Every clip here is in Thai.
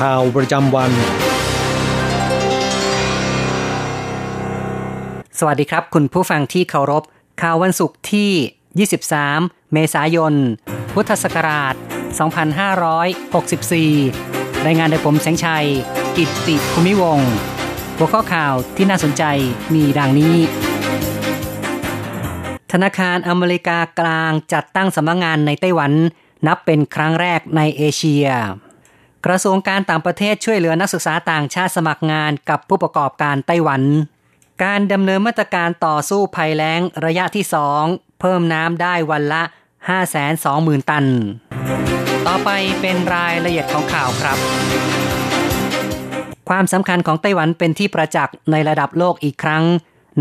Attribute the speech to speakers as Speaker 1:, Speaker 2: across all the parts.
Speaker 1: ข่าวประจำวัน
Speaker 2: สวัสดีครับ คุณผู้ฟังที่เคารพ ข่าววันศุกร์ที่ 23 เมษายน พุทธศักราช 2564 รายงานโดยผมแสงชัย กิตติภูมิวงศ์หัวข้อข่าวที่น่าสนใจมีดังนี้ ธนาคารอเมริกากลางจัดตั้งสำนักงงานในไต้หวัน นับเป็นครั้งแรกในเอเชีย กระทรวงการต่างประเทศช่วยเหลือนักศึกษาต่างชาติสมัครงานกับผู้ประกอบการไต้หวัน การดำเนินมาตรการต่อสู้ภัยแล้งระยะที่ 2 เพิ่มน้ำได้วันละ 520,000 ตัน ต่อไปเป็นรายละเอียดของข่าวครับ ความสำคัญของไต้หวันเป็นที่ประจักษ์ในระดับโลกอีกครั้ง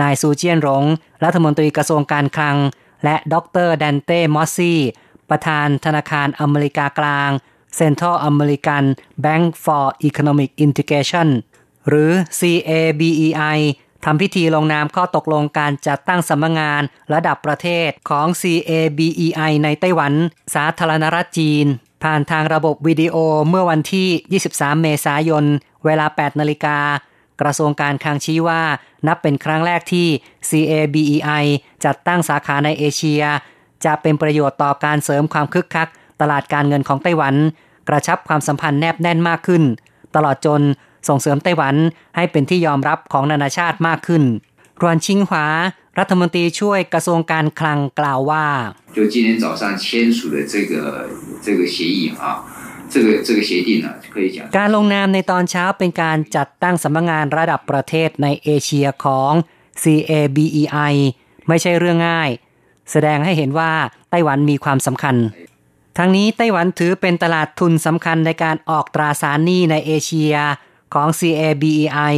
Speaker 2: นายซูเจียนหลงรัฐมนตรีกระทรวงการคลัง และดรแดนเต้มอสซี่ประธานธนาคารอเมริกากลาง Central American Bank for Economic Integration หรือ CABEI ทำพิธีลงนามข้อตกลงการจัดตั้งสำนักงงานระดับประเทศของ CABEI ในไต้หวัน สาธารณรัฐจีน ผ่านทางระบบวิดีโอเมื่อวันที่ 23 เมษายน เวลา 8 นาฬิกากระทรวงการคลังชี้ว่า นับเป็นครั้งแรกที่ CABEI จัดตั้งสาขาในเอเชีย จะเป็นประโยชน์ต่อการเสริมความคึกคัก ตลาดการเงินของไต้หวัน กระชับความสัมพันธ์แนบแน่นมากขึ้น ตลอดจนส่งเสริมไต้หวันให้เป็นที่ยอมรับของนานาชาติมากขึ้นรวนชิงหวา รัฐมนตรีช่วยกระทรวงการคลังกล่าวว่า
Speaker 3: 就今天早上签署的这个这个协议啊这个这个协定呢可以讲
Speaker 2: การลงนามในตอนเช้าเป็นการจัดตั้งสำนักงานระดับประเทศในเอเชียของ CABEI ไม่ใช่เรื่องง่าย แสดงให้เห็นว่าไต้หวันมีความสำคัญ ทั้งนี้ไต้หวันถือเป็นตลาดทุนสำคัญในการออกตราสารหนี้ในเอเชียของ CABEI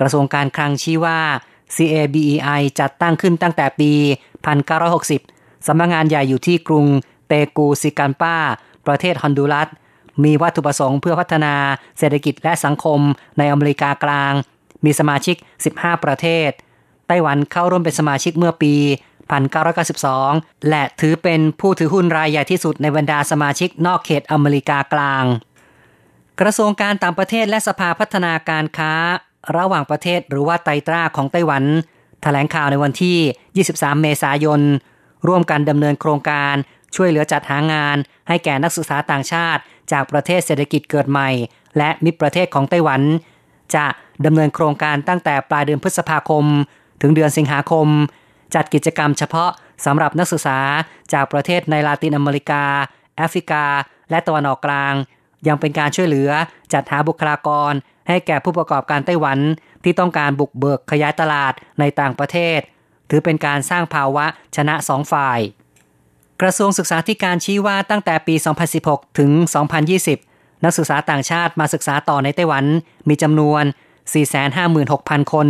Speaker 2: กระทรวงการคลังชี้ว่า CABEI จัดตั้งขึ้นตั้งแต่ปี 1960 สำนักงงานใหญ่อยู่ที่กรุงเตกูซิกันปาประเทศฮอนดูรัส มีวัตถุประสงค์เพื่อพัฒนาเศรษฐกิจและสังคมในอเมริกากลาง มีสมาชิก 15 ประเทศ ไต้หวันเข้าร่วมเป็นสมาชิกเมื่อปี 1992 และถือเป็นผู้ถือหุ้นรายใหญ่ที่สุดในบรรดาสมาชิกนอกเขตอเมริกากลาง กระทรวงการต่างประเทศและสภาพัฒนาการค้า ระหว่างประเทศหรือว่าไตตราของไต้หวันถแถลงข่าวในวันที่ 23 เมษายน ร่วมกันดำเนินโครงการช่วยเหลือจัดหางาน ให้แก่นักศึกษาต่างชาติ จากประเทศเศรษฐกิจเกิดใหม่ และมิตรประเทศของไต้หวัน จะดำเนินโครงการตั้งแต่ปลายเดือนพฤษภาคม ถึงเดือนสิงหาคม จัดกิจกรรมเฉพาะสำหรับนักศึกษาจากประเทศในลาตินอเมริกา แอฟริกา และตะวันออกกลาง ยังเป็นการช่วยเหลือจัดหาบุคลากร ให้แก่ผู้ประกอบการไต้หวันที่ต้องการบุกเบิกขยายตลาดในต่างประเทศ ถือเป็นการสร้างภาวะชนะสองฝ่าย กระทรวงศึกษาธิการชี้ว่าตั้งแต่ปี 2016 ถึง 2020 นักศึกษาต่างชาติมาศึกษาต่อในไต้หวันมีจำนวน 456,000 คน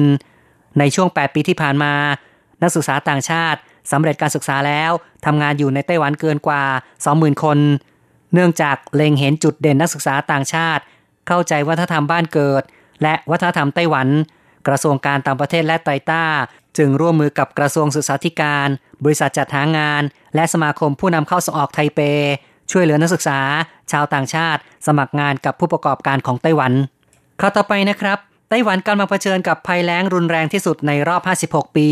Speaker 2: ในช่วง 8 ปีที่ผ่านมา นักศึกษาต่างชาติสำเร็จการศึกษาแล้วทำงานอยู่ในไต้หวันเกินกว่า 20,000 คน เนื่องจากเล็งเห็นจุดเด่นนักศึกษาต่างชาติ เข้าใจวัฒนธรรมบ้านเกิด และวัฒนธรรมไต้หวัน กระทรวงการต่างประเทศและไตรต้า จึงร่วมมือกับกระทรวงศึกษาธิการ บริษัทจัดหางาน และสมาคมผู้นำเข้าส่งออกไทเป ช่วยเหลือนักศึกษา ชาวต่างชาติ สมัครงานกับผู้ประกอบการของไต้หวันข้าวต่อไปนะครับไต้หวันกำลังเผชิญกับภัยแล้งรุนแรงที่สุดในรอบ 56 ปี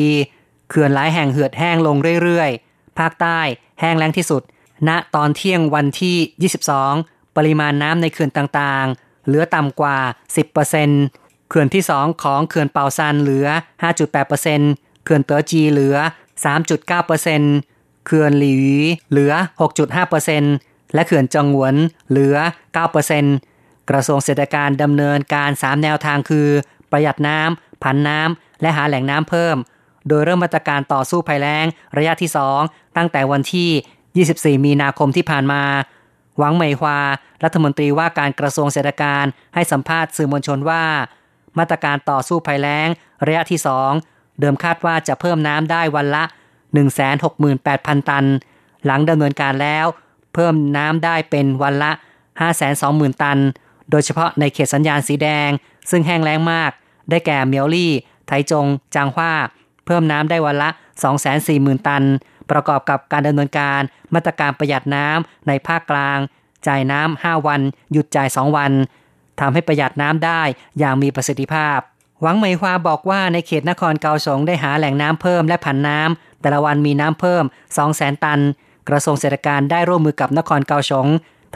Speaker 2: เขื่อนหลายแห่งเหือดแห้งลงเรื่อยๆ ภาคใต้แห้งแล้งที่สุด ณ ตอนเที่ยงวันที่ 22 ปริมาณน้ำในเขื่อนต่างๆ เหลือต่ำกว่า 10%เขื่อนที่ 2 ของเขื่อนเปาซานเหลือ 5.8%เขื่อนเตอจีเหลือ 3.9%เขื่อนหลีเหลือ 6.5%และเขื่อนจงหวนเหลือ 9%กระทรวงเศรษฐการดำเนินการ 3 แนวทางคือ ประหยัดน้ำผันน้ำและหาแหล่งน้ำเพิ่ม โดยเริ่มมาตรการต่อสู้ภัยแล้ง ระยะที่ 2 ตั้งแต่วันที่ 24 มีนาคมที่ผ่านมา หวังเหมยฮวา รัฐมนตรีว่าการกระทรวงเศรษฐการให้สัมภาษณ์สื่อมวลชนว่า มาตรการต่อสู้ภัยแล้ง ระยะที่ 2 เดิมคาดว่าจะเพิ่มน้ำได้วันละ 168,000 ตัน หลังดำเนินการแล้ว เพิ่มน้ำได้เป็นวันละ 520,000 ตัน โดยเฉพาะในเขตสัญญาณสีแดง ซึ่งแห้งแล้งมาก ได้แก่เมียวลี่ ไทจง จางฮวา เพิ่มน้ำได้วันละ 240,000 ตัน ประกอบกับการดำเนินการมาตรการประหยัดน้ำในภาคกลาง จ่ายน้ำ 5 วัน หยุดจ่าย 2 วันทำให้ประหยัดน้ำได้อย่างมีประสิทธิภาพ หวังเหมฮวาบอกว่าในเขตนครเกาสงได้หาแหล่งน้ำเพิ่มและผันน้ำแต่ละวันมีน้ำเพิ่ม 200,000 ตัน กระทรวงเศรษฐการได้ร่วมมือกับนครเกาสง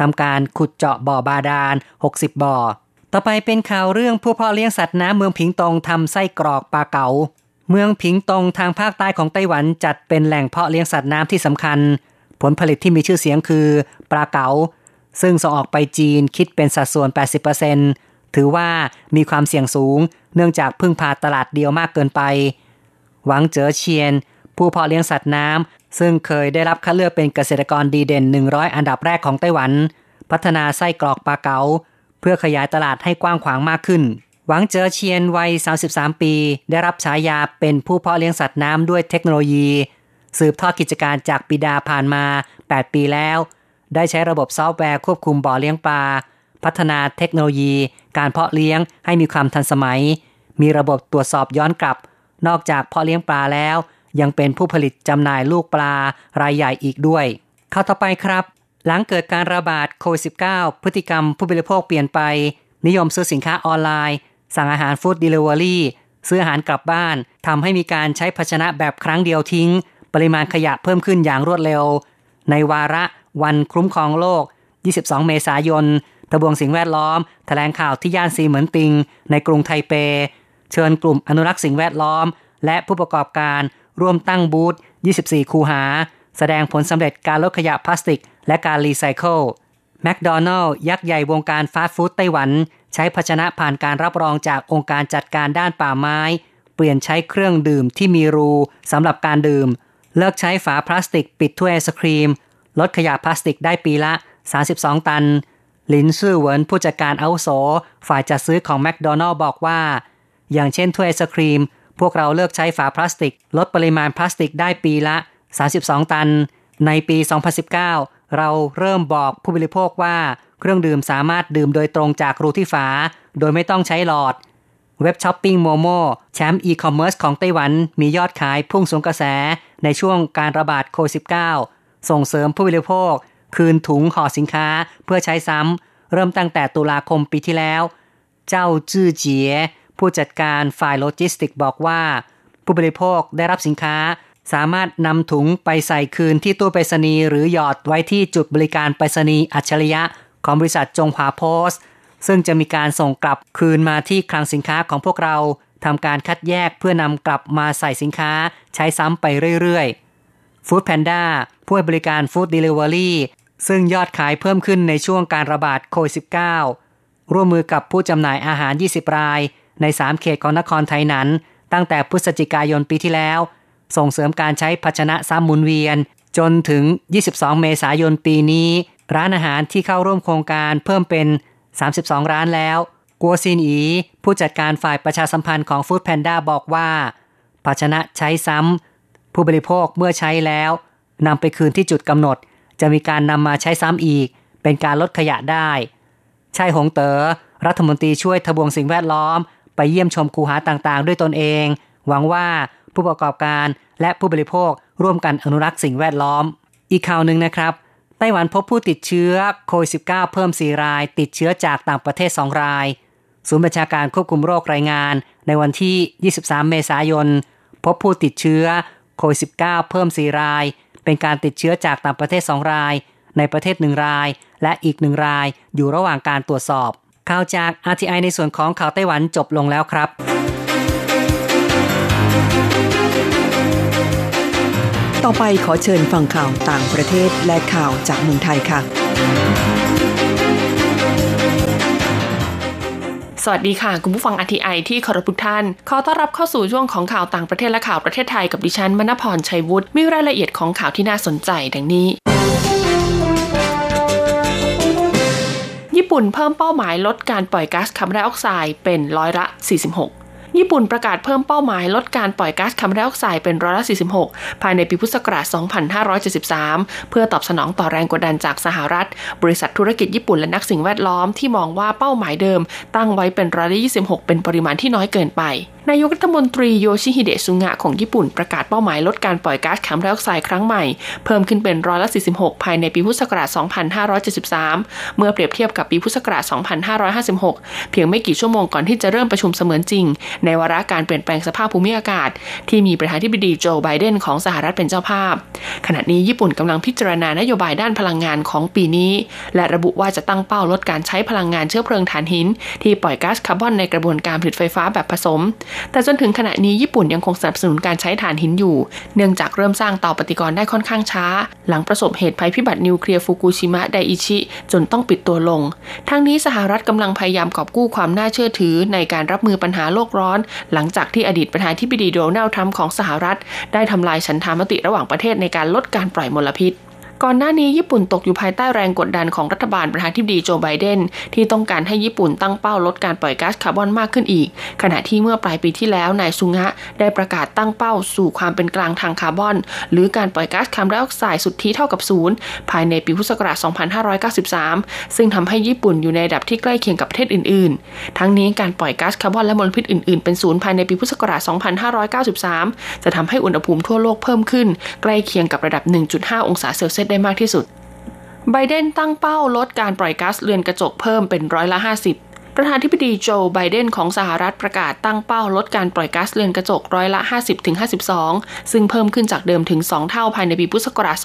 Speaker 2: ทำการขุดเจาะบ่อบาดาล 60 บ่อ ต่อไปเป็นข่าวเรื่องผู้พาะเลี้ยงสัตว์น้ำเมืองผิงตงทำไส้กรอกปลาเก๋า เมืองผิงตงทางภาคใต้ของไต้หวันจัดเป็นแหล่งเพาะเลี้ยงสัตว์น้ำที่สำคัญ ผลผลิตที่มีชื่อเสียงคือปลาเก๋าซึ่งส่งออกไปจีนคิดเป็นสัดส่วน 80%ถือว่ามีความเสี่ยงสูง เนื่องจากพึ่งพาตลาดเดียวมากเกินไป หวังเจ๋อเชียน ผู้เพาะเลี้ยงสัตว์น้ำซึ่งเคยได้รับคัดเลือกเป็นเกษตรกรดีเด่น 100 อันดับแรกของไต้หวัน พัฒนาไส้กรอกปลาเก๋าเพื่อขยายตลาดให้กว้างขวางมากขึ้น หวังเจอเชียนวัย 33 ปี ได้รับฉายาเป็นผู้เพาะเลี้ยงสัตว์น้ำด้วยเทคโนโลยี สืบทอดกิจการจากปิดาผ่านมา 8 ปีแล้ว ได้ใช้ระบบซอฟต์แวร์ควบคุมบ่อเลี้ยงปลา พัฒนาเทคโนโลยี การเพาะเลี้ยงให้มีความทันสมัย มีระบบตรวจสอบย้อนกลับ นอกจากเพาะเลี้ยงปลาแล้ว ยังเป็นผู้ผลิตจำหน่ายลูกปลารายใหญ่อีกด้วย ข่าวต่อไปครับ หลังเกิดการระบาดโควิด -19 พฤติกรรมผู้บริโภคเปลี่ยนไป นิยมซื้อสินค้าออนไลน์ สั่งอาหาร food delivery ซื้ออาหารกลับบ้านทำให้มีการใช้ภาชนะแบบครั้งเดียวทิ้ง ปริมาณขยะเพิ่มขึ้นอย่างรวดเร็ว ในวาระวันคุ้มครองโลก 22 เมษายนทบวงสิ่งแวดล้อมแถลงข่าวที่ย่านซีเหมินติง ในกรุงไทเป เชิญกลุ่มอนุรักษ์สิ่งแวดล้อม และผู้ประกอบการร่วมตั้งบูธ 24 คูหา แสดงผลสำเร็จการลดขยะพลาสติก และการรีไซเคิล แมคโดนัลล์ยักษ์ใหญ่วงการฟาสต์ฟู้ดไต้หวัน ใช้ภาชนะผ่านการรับรองจากองค์การจัดการด้านป่าไม้ เปลี่ยนใช้เครื่องดื่มที่มีรูสำหรับการดื่ม เลิกใช้ฝาพลาสติกปิดถ้วยไอศครีม ลดขยะพลาสติกได้ปีละ 32 ตันลินซื่อเหวินผู้จัดการอาวุโสฝ่ายจัดซื้อของแมคโดนัลล์บอกว่า อย่างเช่นถ้วยไอศครีม พวกเราเลิกใช้ฝาพลาสติก ลดปริมาณพลาสติกได้ปีละ 32 ตัน ในปี 2019 เราเริ่มบอกผู้บริโภคว่าเครื่องดื่มสามารถดื่มโดยตรงจากรูที่ฝา โดยไม่ต้องใช้หลอด เว็บช้อปปิ้ง Momo แชมป์อีคอมเมิร์ซของไต้หวันมียอดขายพุ่งสูงกระแสในช่วงการระบาดโควิด -19 ส่งเสริมผู้บริโภค คืนถุงห่อสินค้าเพื่อใช้ซ้ำ เริ่มตั้งแต่ตุลาคมปีที่แล้ว เจ้าจื้อเจียผู้จัดการฝ่ายโลจิสติกบอกว่า ผู้บริโภคได้รับสินค้า สามารถนำถุงไปใส่คืนที่ตู้ไปรษณีย์หรือหยอดไว้ที่จุดบริการไปรษณีย์อัจฉริยะ ของบริษัทจงหวาโพสต์ ซึ่งจะมีการส่งกลับคืนมาที่คลังสินค้าของพวกเราทำการคัดแยกเพื่อนำกลับมาใส่สินค้าใช้ซ้ำไปเรื่อยๆ Food Panda ผู้ให้บริการ Food Delivery ซึ่งยอดขายเพิ่มขึ้นในช่วงการระบาดโควิด -19 ร่วมมือกับผู้จำหน่ายอาหาร 20 ราย ใน 3 เขตของนครไทยนั้น ตั้งแต่พฤศจิกายนปีที่แล้ว ส่งเสริมการใช้ภาชนะซ้ำหมุนเวียน จนถึง 22 เมษายนปีนี้ ร้านอาหารที่เข้าร่วมโครงการเพิ่มเป็น 32 ร้านแล้ว กัวซินอี ผู้จัดการฝ่ายประชาสัมพันธ์ของ Food Panda บอกว่า ภาชนะใช้ซ้ำ ผู้บริโภคเมื่อใช้แล้วนำไปคืนที่จุดกำหนด จะมีการนำมาใช้ซ้ำอีก เป็นการลดขยะได้ชายหงเตอ๋อรัฐมนตรีช่วยทบวงสิ่งแวดล้อม ไปเยี่ยมชมคูหาต่างๆ ด้วยตนเอง หวังว่าผู้ประกอบการ และผู้บริโภคร่วมกันอนุรักษ์สิ่งแวดล้อม อีกข่าวหนึ่งนะครับ ไต้หวันพบผู้ติดเชื้อโควิด -19 เพิ่ม 4 ราย ติดเชื้อจากต่างประเทศ 2 ราย ศูนย์บัญชาการควบคุมโรครายงาน ในวันที่ 23 เมษายน พบผู้ติดเชื้อโควิด -19 เพิ่ม 4 ราย เป็นการติดเชื้อจากต่างประเทศ 2 ราย ในประเทศ 1 ราย และอีก 1 ราย อยู่ระหว่างการตรวจสอบ ข่าวจาก RTI ในส่วนของข่าวไต้หวันจบลงแล้วครับ
Speaker 4: ต่อไปขอเชิญฟังข่าวต่างประเทศและข่าวจากเมืองไทยค่ะ
Speaker 5: สวัสดีค่ะ คุณผู้ฟังอทีไอที่เคารพทุกท่าน ขอต้อนรับเข้าสู่ช่วงของข่าวต่างประเทศและข่าวประเทศไทยกับดิฉันมณพรชัยวุฒิมีรายละเอียดของข่าวที่น่าสนใจดังนี้ญี่ปุ่นเพิ่มเป้าหมายลดการปล่อยก๊าซคาร์บอนไดออกไซด์เป็นร้อยละ 46 ญี่ปุ่นประกาศเพิ่มเป้าหมายลดการปล่อยก๊าซคาร์บอนไดออกไซด์เป็นร้อยละ46 ภายในปีพุทธศักราช 2573 เพื่อตอบสนองต่อแรงกดดันจากสหรัฐ บริษัทธุรกิจญี่ปุ่นและนักสิ่งแวดล้อมที่มองว่าเป้าหมายเดิม ตั้งไว้เป็นร้อยละ26 เป็นปริมาณที่น้อยเกินไป นายกรัฐมนตรีโยชิฮิเดะซุงะของญี่ปุ่นประกาศเป้าหมายลดการปล่อยก๊าซคาร์บอนไดออกไซด์ครั้งใหม่ เพิ่มขึ้นเป็นร้อยละ 46 ภายในปีพุทธศักราช 2573 เมื่อเปรียบเทียบกับปีพุทธศักราช 2556 เพียงไม่กี่ชั่วโมงก่อนที่จะเริ่มประชุมเสมือนจริง ในวาระการเปลี่ยนแปลงสภาพภูมิอากาศ ที่มีประธานาธิบดีโจไบเดนของสหรัฐเป็นเจ้าภาพ ขณะนี้ญี่ปุ่นกำลังพิจารณานโยบายด้านพลังงานของปีนี้ และระบุว่าจะตั้งเป้าลดการใช้พลังงานเชื้อเพลิงถ่านหิน ที่ปล่อยก๊าซคาร์บอนในกระบวนการผลิตไฟฟ้าแบบผสมแต่จนถึงขณะนี้ญี่ปุ่นยังคงสนับสนุนการใช้ถ่านหินอยู่ เนื่องจากเริ่มสร้างเตาปฏิกรณ์ได้ค่อนข้างช้า หลังประสบเหตุภัยพิบัตินิวเคลียร์ฟุกุชิมะไดอิชิ จนต้องปิดตัวลง ทั้งนี้สหรัฐกำลังพยายามกอบกู้ความน่าเชื่อถือในการรับมือปัญหาโลกร้อน หลังจากที่อดีตประธานาธิบดีโดนัลด์ทรัมป์ของสหรัฐ ได้ทำลายฉันทามติระหว่างประเทศในการลดการปล่อยมลพิษ ก่อนหน้านี้ญี่ปุ่นตกอยู่ภายใต้แรงกดดันของรัฐบาลประธานาธิบดีโจไบเดนที่ต้องการให้ญี่ปุ่นตั้งเป้าลดการปล่อยก๊าซคาร์บอนมากขึ้นอีก ขณะที่เมื่อปลายปีที่แล้วนายซุงะได้ประกาศตั้งเป้าสู่ความเป็นกลางทางคาร์บอน หรือการปล่อยก๊าซคาร์บอนไดออกไซด์สุทธิเท่ากับศูนย์ภายในปีพุทธศักราช 2593 ซึ่งทำให้ญี่ปุ่นอยู่ในระดับที่ใกล้เคียงกับประเทศอื่น ๆ ทั้งนี้การปล่อยก๊าซคาร์บอนและมลพิษอื่น ๆ เป็นศูนย์ภายในปีพุทธศักราช 2593 จะทำให้อุณหภูมิทั่วโลกเพิ่มขึ้น ใกล้เคียงกับระดับ 1.5 องศาเซลเซียสได้มากที่สุดไบเดนตั้งเป้าลดการปล่อยก๊าซเรือนกระจกเพิ่มเป็นร้อยละ 50 ประธานธิบดีโจไบเดนของสหรัฐประกาศตั้งเป้าลดการปล่อยก๊าซเรือนกระจกร้อยละ 50-52 ซึ่งเพิ่มขึ้นจากเดิมถึง 2 เท่าภายในปีพุทธศักราช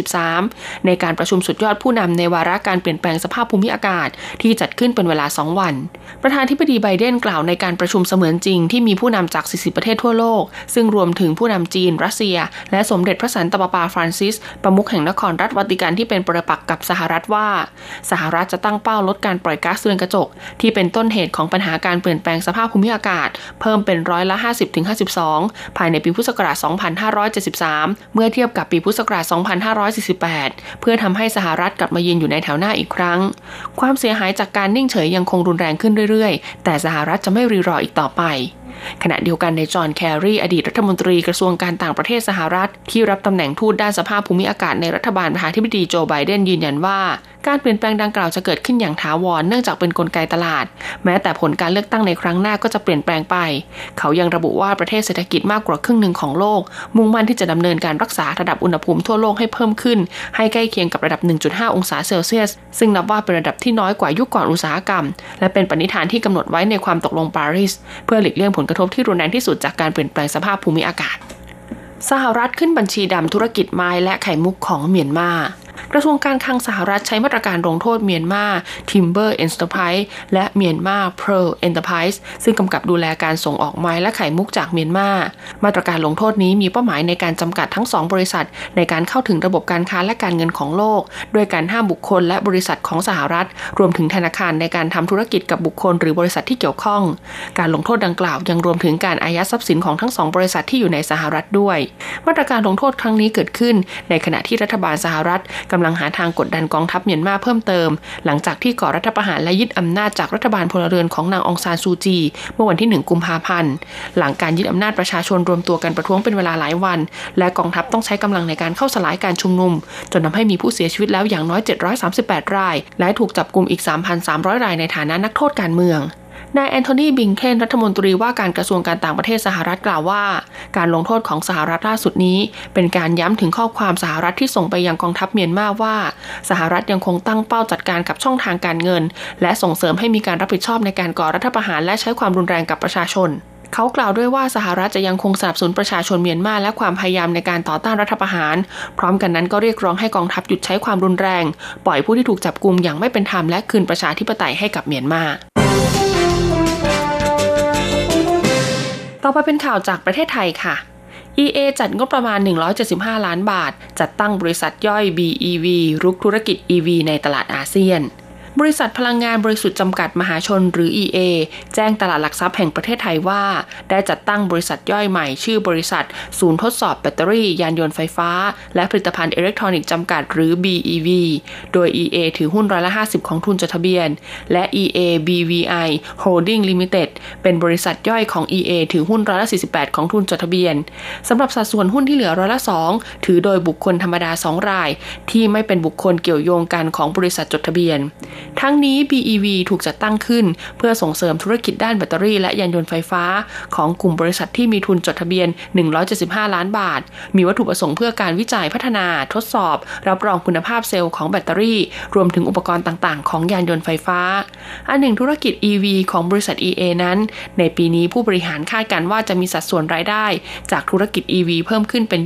Speaker 5: 2573 ในการประชุมสุดยอดผู้นำในวาระการเปลี่ยนแปลงสภาพภูมิอากาศที่จัดขึ้นเป็นเวลา 2 วัน ประธานธิบดีไบเดนกล่าวในการประชุมเสมือนจริงที่มีผู้นำจาก 40 ประเทศทั่วโลก ซึ่งรวมถึงผู้นำจีน รัสเซีย และสมเด็จพระสันตะปาปาฟรานซิส ประมุขแห่งนครรัฐวัติกันที่เป็นปรปักษ์กับสหรัฐว่า สหรัฐจะตั้งเป้าลดการปล่อยก๊าซเรือนกระจกที่เป็นต้นเหตุของปัญหาการเปลี่ยนแปลงสภาพภูมิอากาศ เพิ่มเป็นร้อยละ 50-52 ภายในปีพุทธศักราช 2573 เมื่อเทียบกับปีพุทธศักราช 2548 เพื่อทำให้สหรัฐกลับมายืนอยู่ในแถวหน้าอีกครั้ง ความเสียหายจากการนิ่งเฉยยังคงรุนแรงขึ้นเรื่อยๆ แต่สหรัฐจะไม่รีรออีกต่อไปขณะเดียวกันในจอห์นแครี อดีตรัฐมนตรีกระทรวงการต่างประเทศสหรัฐ ที่รับตำแหน่งทูตด้านสภาพภูมิอากาศในรัฐบาลประธานาธิบดีโจไบเดนยืนยันว่า การเปลี่ยนแปลงดังกล่าวจะเกิดขึ้นอย่างถาวรเนื่องจากเป็นนกลไกตลาด แม้แต่ผลการเลือกตั้งในครั้งหน้าก็จะเปลี่ยนแปลงไป เขายังระบุว่าประเทศเศรษฐกิจมากกว่าครึ่งหนึ่งของโลก มุ่งมั่นที่จะดำเนินการรักษาระดับอุณหภูมิทั่วโลกให้เพิ่มขึ้น ให้ใกล้เคียงกับระดับ 1.5 องศาเซลเซียส ซึ่งนับว่าเป็นระดับที่น้อยกว่ายุคก่อนอุตสาหกรรม และเป็นปณิธานที่กำหนดไว้ในความตกลงปารีสเพื่อหลีกเลี่ยงผลกระทบที่รุนแรงที่สุดจากการเปลี่ยนแปลงสภาพภูมิอากาศ สหรัฐขึ้นบัญชีดำธุรกิจไม้และไข่มุกของเมียนมา กระทรวงการคลังสหรัฐใช้มาตรการลงโทษเมียนมา Timber Enterprise และเมียนมา Pearl Enterprise ซึ่งกำกับดูแลการส่งออกไม้และไข่มุกจากเมียนมา มาตรการลงโทษนี้มีเป้าหมายในการจำกัดทั้ง2บริษัท ในการเข้าถึงระบบการค้าและการเงินของโลก ด้วยการห้ามบุคคลและบริษัทของสหรัฐ รวมถึงธนาคารในการทำธุรกิจกับบุคคล หรือบริษัทที่เกี่ยวข้อง การลงโทษดังกล่าวยังรวมถึงการอายัดทรัพย์สินของทั้งสองบริษัทที่อยู่ในสหรัฐด้วย มาตรการลงโทษครั้งนี้เกิดขึ้น ในขณะที่รัฐบาลสหรัฐกำลังหาทางกดดันกองทัพเมียนมาเพิ่มเติม หลังจากที่ก่อรัฐประหารและยึดอำนาจจากรัฐบาลพลเรือนของนางองซานซูจี เมื่อวันที่ 1 กุมภาพันธ์ หลังการยึดอำนาจประชาชนรวมตัวกันประท้วงเป็นเวลาหลายวัน และกองทัพต้องใช้กำลังในการเข้าสลายการชุมนุม จนทำให้มีผู้เสียชีวิตแล้วอย่างน้อย 738 ราย และถูกจับกลุ่มอีก 3,300 รายในฐานะนักโทษการเมือง นายแอนโทนีบิงเคนรัฐมนตรีว่าการกระทรวงการต่างประเทศสหรัฐกล่าวว่า การลงโทษของสหรัฐล่าสุดนี้ เป็นการย้ำถึงข้อความสหรัฐที่ส่งไปยังกองทัพเมียนมาว่า สหรัฐยังคงตั้งเป้าจัดการกับช่องทางการเงิน และส่งเสริมให้มีการรับผิดชอบในการก่อรัฐประหารและใช้ความรุนแรงกับประชาชนเขากล่าวด้วยว่าสหรัฐจะยังคงสนับสนุนประชาชนเมียนมาและความพยายามในการต่อต้านรัฐประหาร พร้อมกันนั้นก็เรียกร้องให้กองทัพหยุดใช้ความรุนแรง ปล่อยผู้ที่ถูกจับกุมอย่างไม่เป็นธรรมและคืนประชาธิปไตยให้กับเมียนมา ต่อไปเป็นข่าวจากประเทศไทยค่ะ EA จัดงบประมาณ 175 ล้านบาท จัดตั้งบริษัทย่อย BEV รุกธุรกิจ EV ในตลาดอาเซียน บริษัทพลังงานบริสุทธิ์จำกัดมหาชนหรือ EA แจ้งตลาดหลักทรัพย์แห่งประเทศไทยว่า ได้จัดตั้งบริษัทย่อยใหม่ชื่อบริษัท ศูนย์ทดสอบแบตเตอรี่ ยานยนต์ไฟฟ้า และผลิตภัณฑ์อิเล็กทรอนิกส์จำกัดหรือ BEV โดย EA ถือหุ้นร้อยละ 50 ของทุนจดทะเบียน และ EA BVI Holding Limited เป็นบริษัทย่อยของ EA ถือหุ้นร้อยละ 48 ของทุนจดทะเบียนสำหรับสัดส่วนหุ้นที่เหลือร้อยละ 2 ถือโดยบุคคลธรรมดา 2 ราย ที่ไม่เป็นบุคคลเกี่ยวโยงกันของบริษัทจดทะเบียนทั้งนี้ BEV ถูกจัดตั้งขึ้น เพื่อส่งเสริมธุรกิจด้านแบตเตอรี่และยานยนต์ไฟฟ้า ของกลุ่มบริษัทที่มีทุนจดทะเบียน 175 ล้านบาท มีวัตถุประสงค์เพื่อการวิจัยพัฒนา ทดสอบ รับรองคุณภาพเซลล์ของแบตเตอรี่ รวมถึงอุปกรณ์ต่างๆ ของยานยนต์ไฟฟ้า อันหนึ่งธุรกิจ EV ของบริษัท EA นั้น ในปีนี้ผู้บริหารคาดการว่าจะมีสัดส่วนรายได้ จากธุรกิจ EV เพิ่มขึ้นเป็น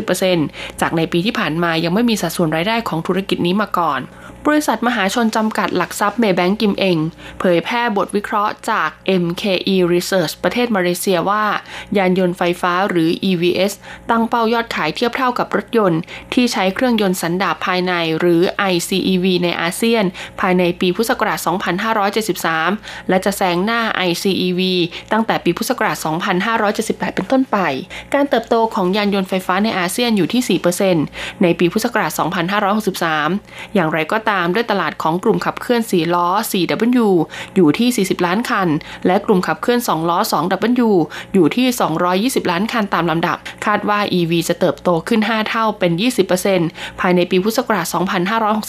Speaker 5: 20-30%จากในปีที่ผ่านมายังไม่มีสัดส่วนรายได้ของธุรกิจนี้มาก่อน บริษัทมหาชนจำกัดหลักทรัพย์เมย์แบงกิมเอง เผยแพร่บทวิเคราะห์จาก MKE Research ประเทศมาเลเซียว่า ยานยนต์ไฟฟ้าหรือ EVS ตั้งเป้ายอดขายเทียบเท่ากับรถยนต์ ที่ใช้เครื่องยนต์สันดาปภายในหรือ ICEV ในอาเซียน ภายในปีพุทธศักราช 2573 และจะแซงหน้า ICEV ตั้งแต่ปีพุทธศักราช 2578 เป็นต้นไป การเติบโตของยานยนต์ไฟฟ้าในอาเซียนอยู่ที่ 4%ในปีพุทธศักราช 2563 อย่างไรก็ตามตามด้วยตลาดของกลุ่มขับเคลื่อน4ล้อ 4W อยู่ที่ 40 ล้านคัน และกลุ่มขับเคลื่อน 2 ล้อ 2W อยู่ที่ 220 ล้านคันตามลำดับ คาดว่า EV จะเติบโตขึ้น 5 เท่าเป็น 20%ภายในปีพุทธศักราช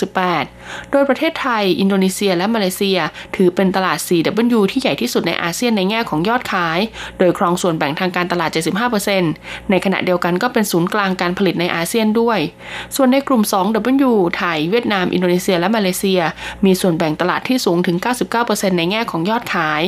Speaker 5: 2568 โดยประเทศไทย อินโดนีเซีย และมาเลเซีย ถือเป็นตลาด 4W ที่ใหญ่ที่สุดในอาเซียนในแง่ของยอดขาย โดยครองส่วนแบ่งทางการตลาด 75%ในขณะเดียวกันก็เป็นศูนย์กลางการผลิตในอาเซียนด้วย ส่วนในกลุ่ม 2W ไทย เวียดนาม อินโดนีเซียและมาเลเซีย มีส่วนแบ่งตลาดที่สูงถึง 99%ในแง่ของยอดขาย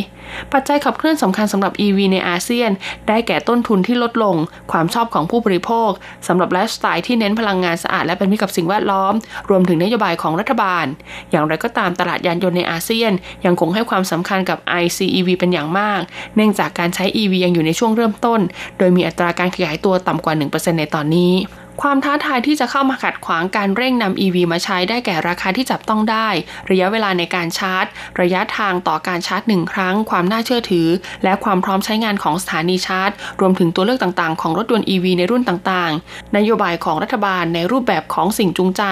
Speaker 5: ปัจจัยขับเคลื่อนสำคัญสำหรับ EV ในอาเซียน ได้แก่ต้นทุนที่ลดลง ความชอบของผู้บริโภคสำหรับไลฟ์สไตล์ที่เน้นพลังงานสะอาดและเป็นมิตรกับสิ่งแวดล้อม รวมถึงนโยบายของรัฐบาล อย่างไรก็ตามตลาดยานยนต์ในอาเซียน ยังคงให้ความสำคัญกับ ICEV เป็นอย่างมาก เนื่องจากการใช้ EV ยังอยู่ในช่วงเริ่มต้น โดยมีอัตราการขยายตัวต่ำกว่า 1%ในตอนนี้ ความท้าทายที่จะเข้ามาขัดขวางการเร่งนำ EV มาใช้ได้แก่ราคาที่จับต้องได้ ระยะเวลาในการชาร์จ ระยะทางต่อการชาร์จหนึ่งครั้ง ความน่าเชื่อถือ และความพร้อมใช้งานของสถานีชาร์จ รวมถึงตัวเลือกต่างๆ ของรถยนต์ EV ในรุ่นต่างๆ นโยบายของรัฐบาลในรูปแบบของสิ่งจูงใจ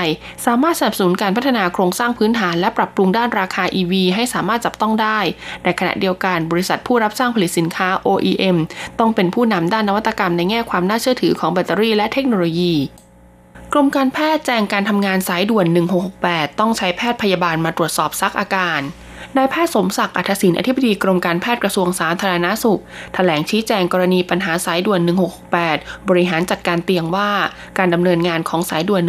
Speaker 5: สามารถสนับสนุนการพัฒนาโครงสร้างพื้นฐานและปรับปรุงด้านราคา EV ให้สามารถจับต้องได้ ในขณะเดียวกันบริษัทผู้รับสร้างผลิตสินค้า OEM ต้องเป็นผู้นำด้านนวัตกรรมในแง่ความน่าเชื่อถือของแบตเตอรี่และเทคโนโลยีกรมการแพทย์แจ้งการทำงานสายด่วน 1668 ต้องใช้แพทย์พยาบาลมาตรวจสอบซักอาการ นายแพทย์สมศักดิ์อัธศินอธิบดีกรมการแพทย์กระทรวงสาธารณาสุขถแถลงชี้แจงกรณีปัญหาสายด่วน 1668 บริหารจัดการเตียงว่า การดำเนินงานของสายด่วน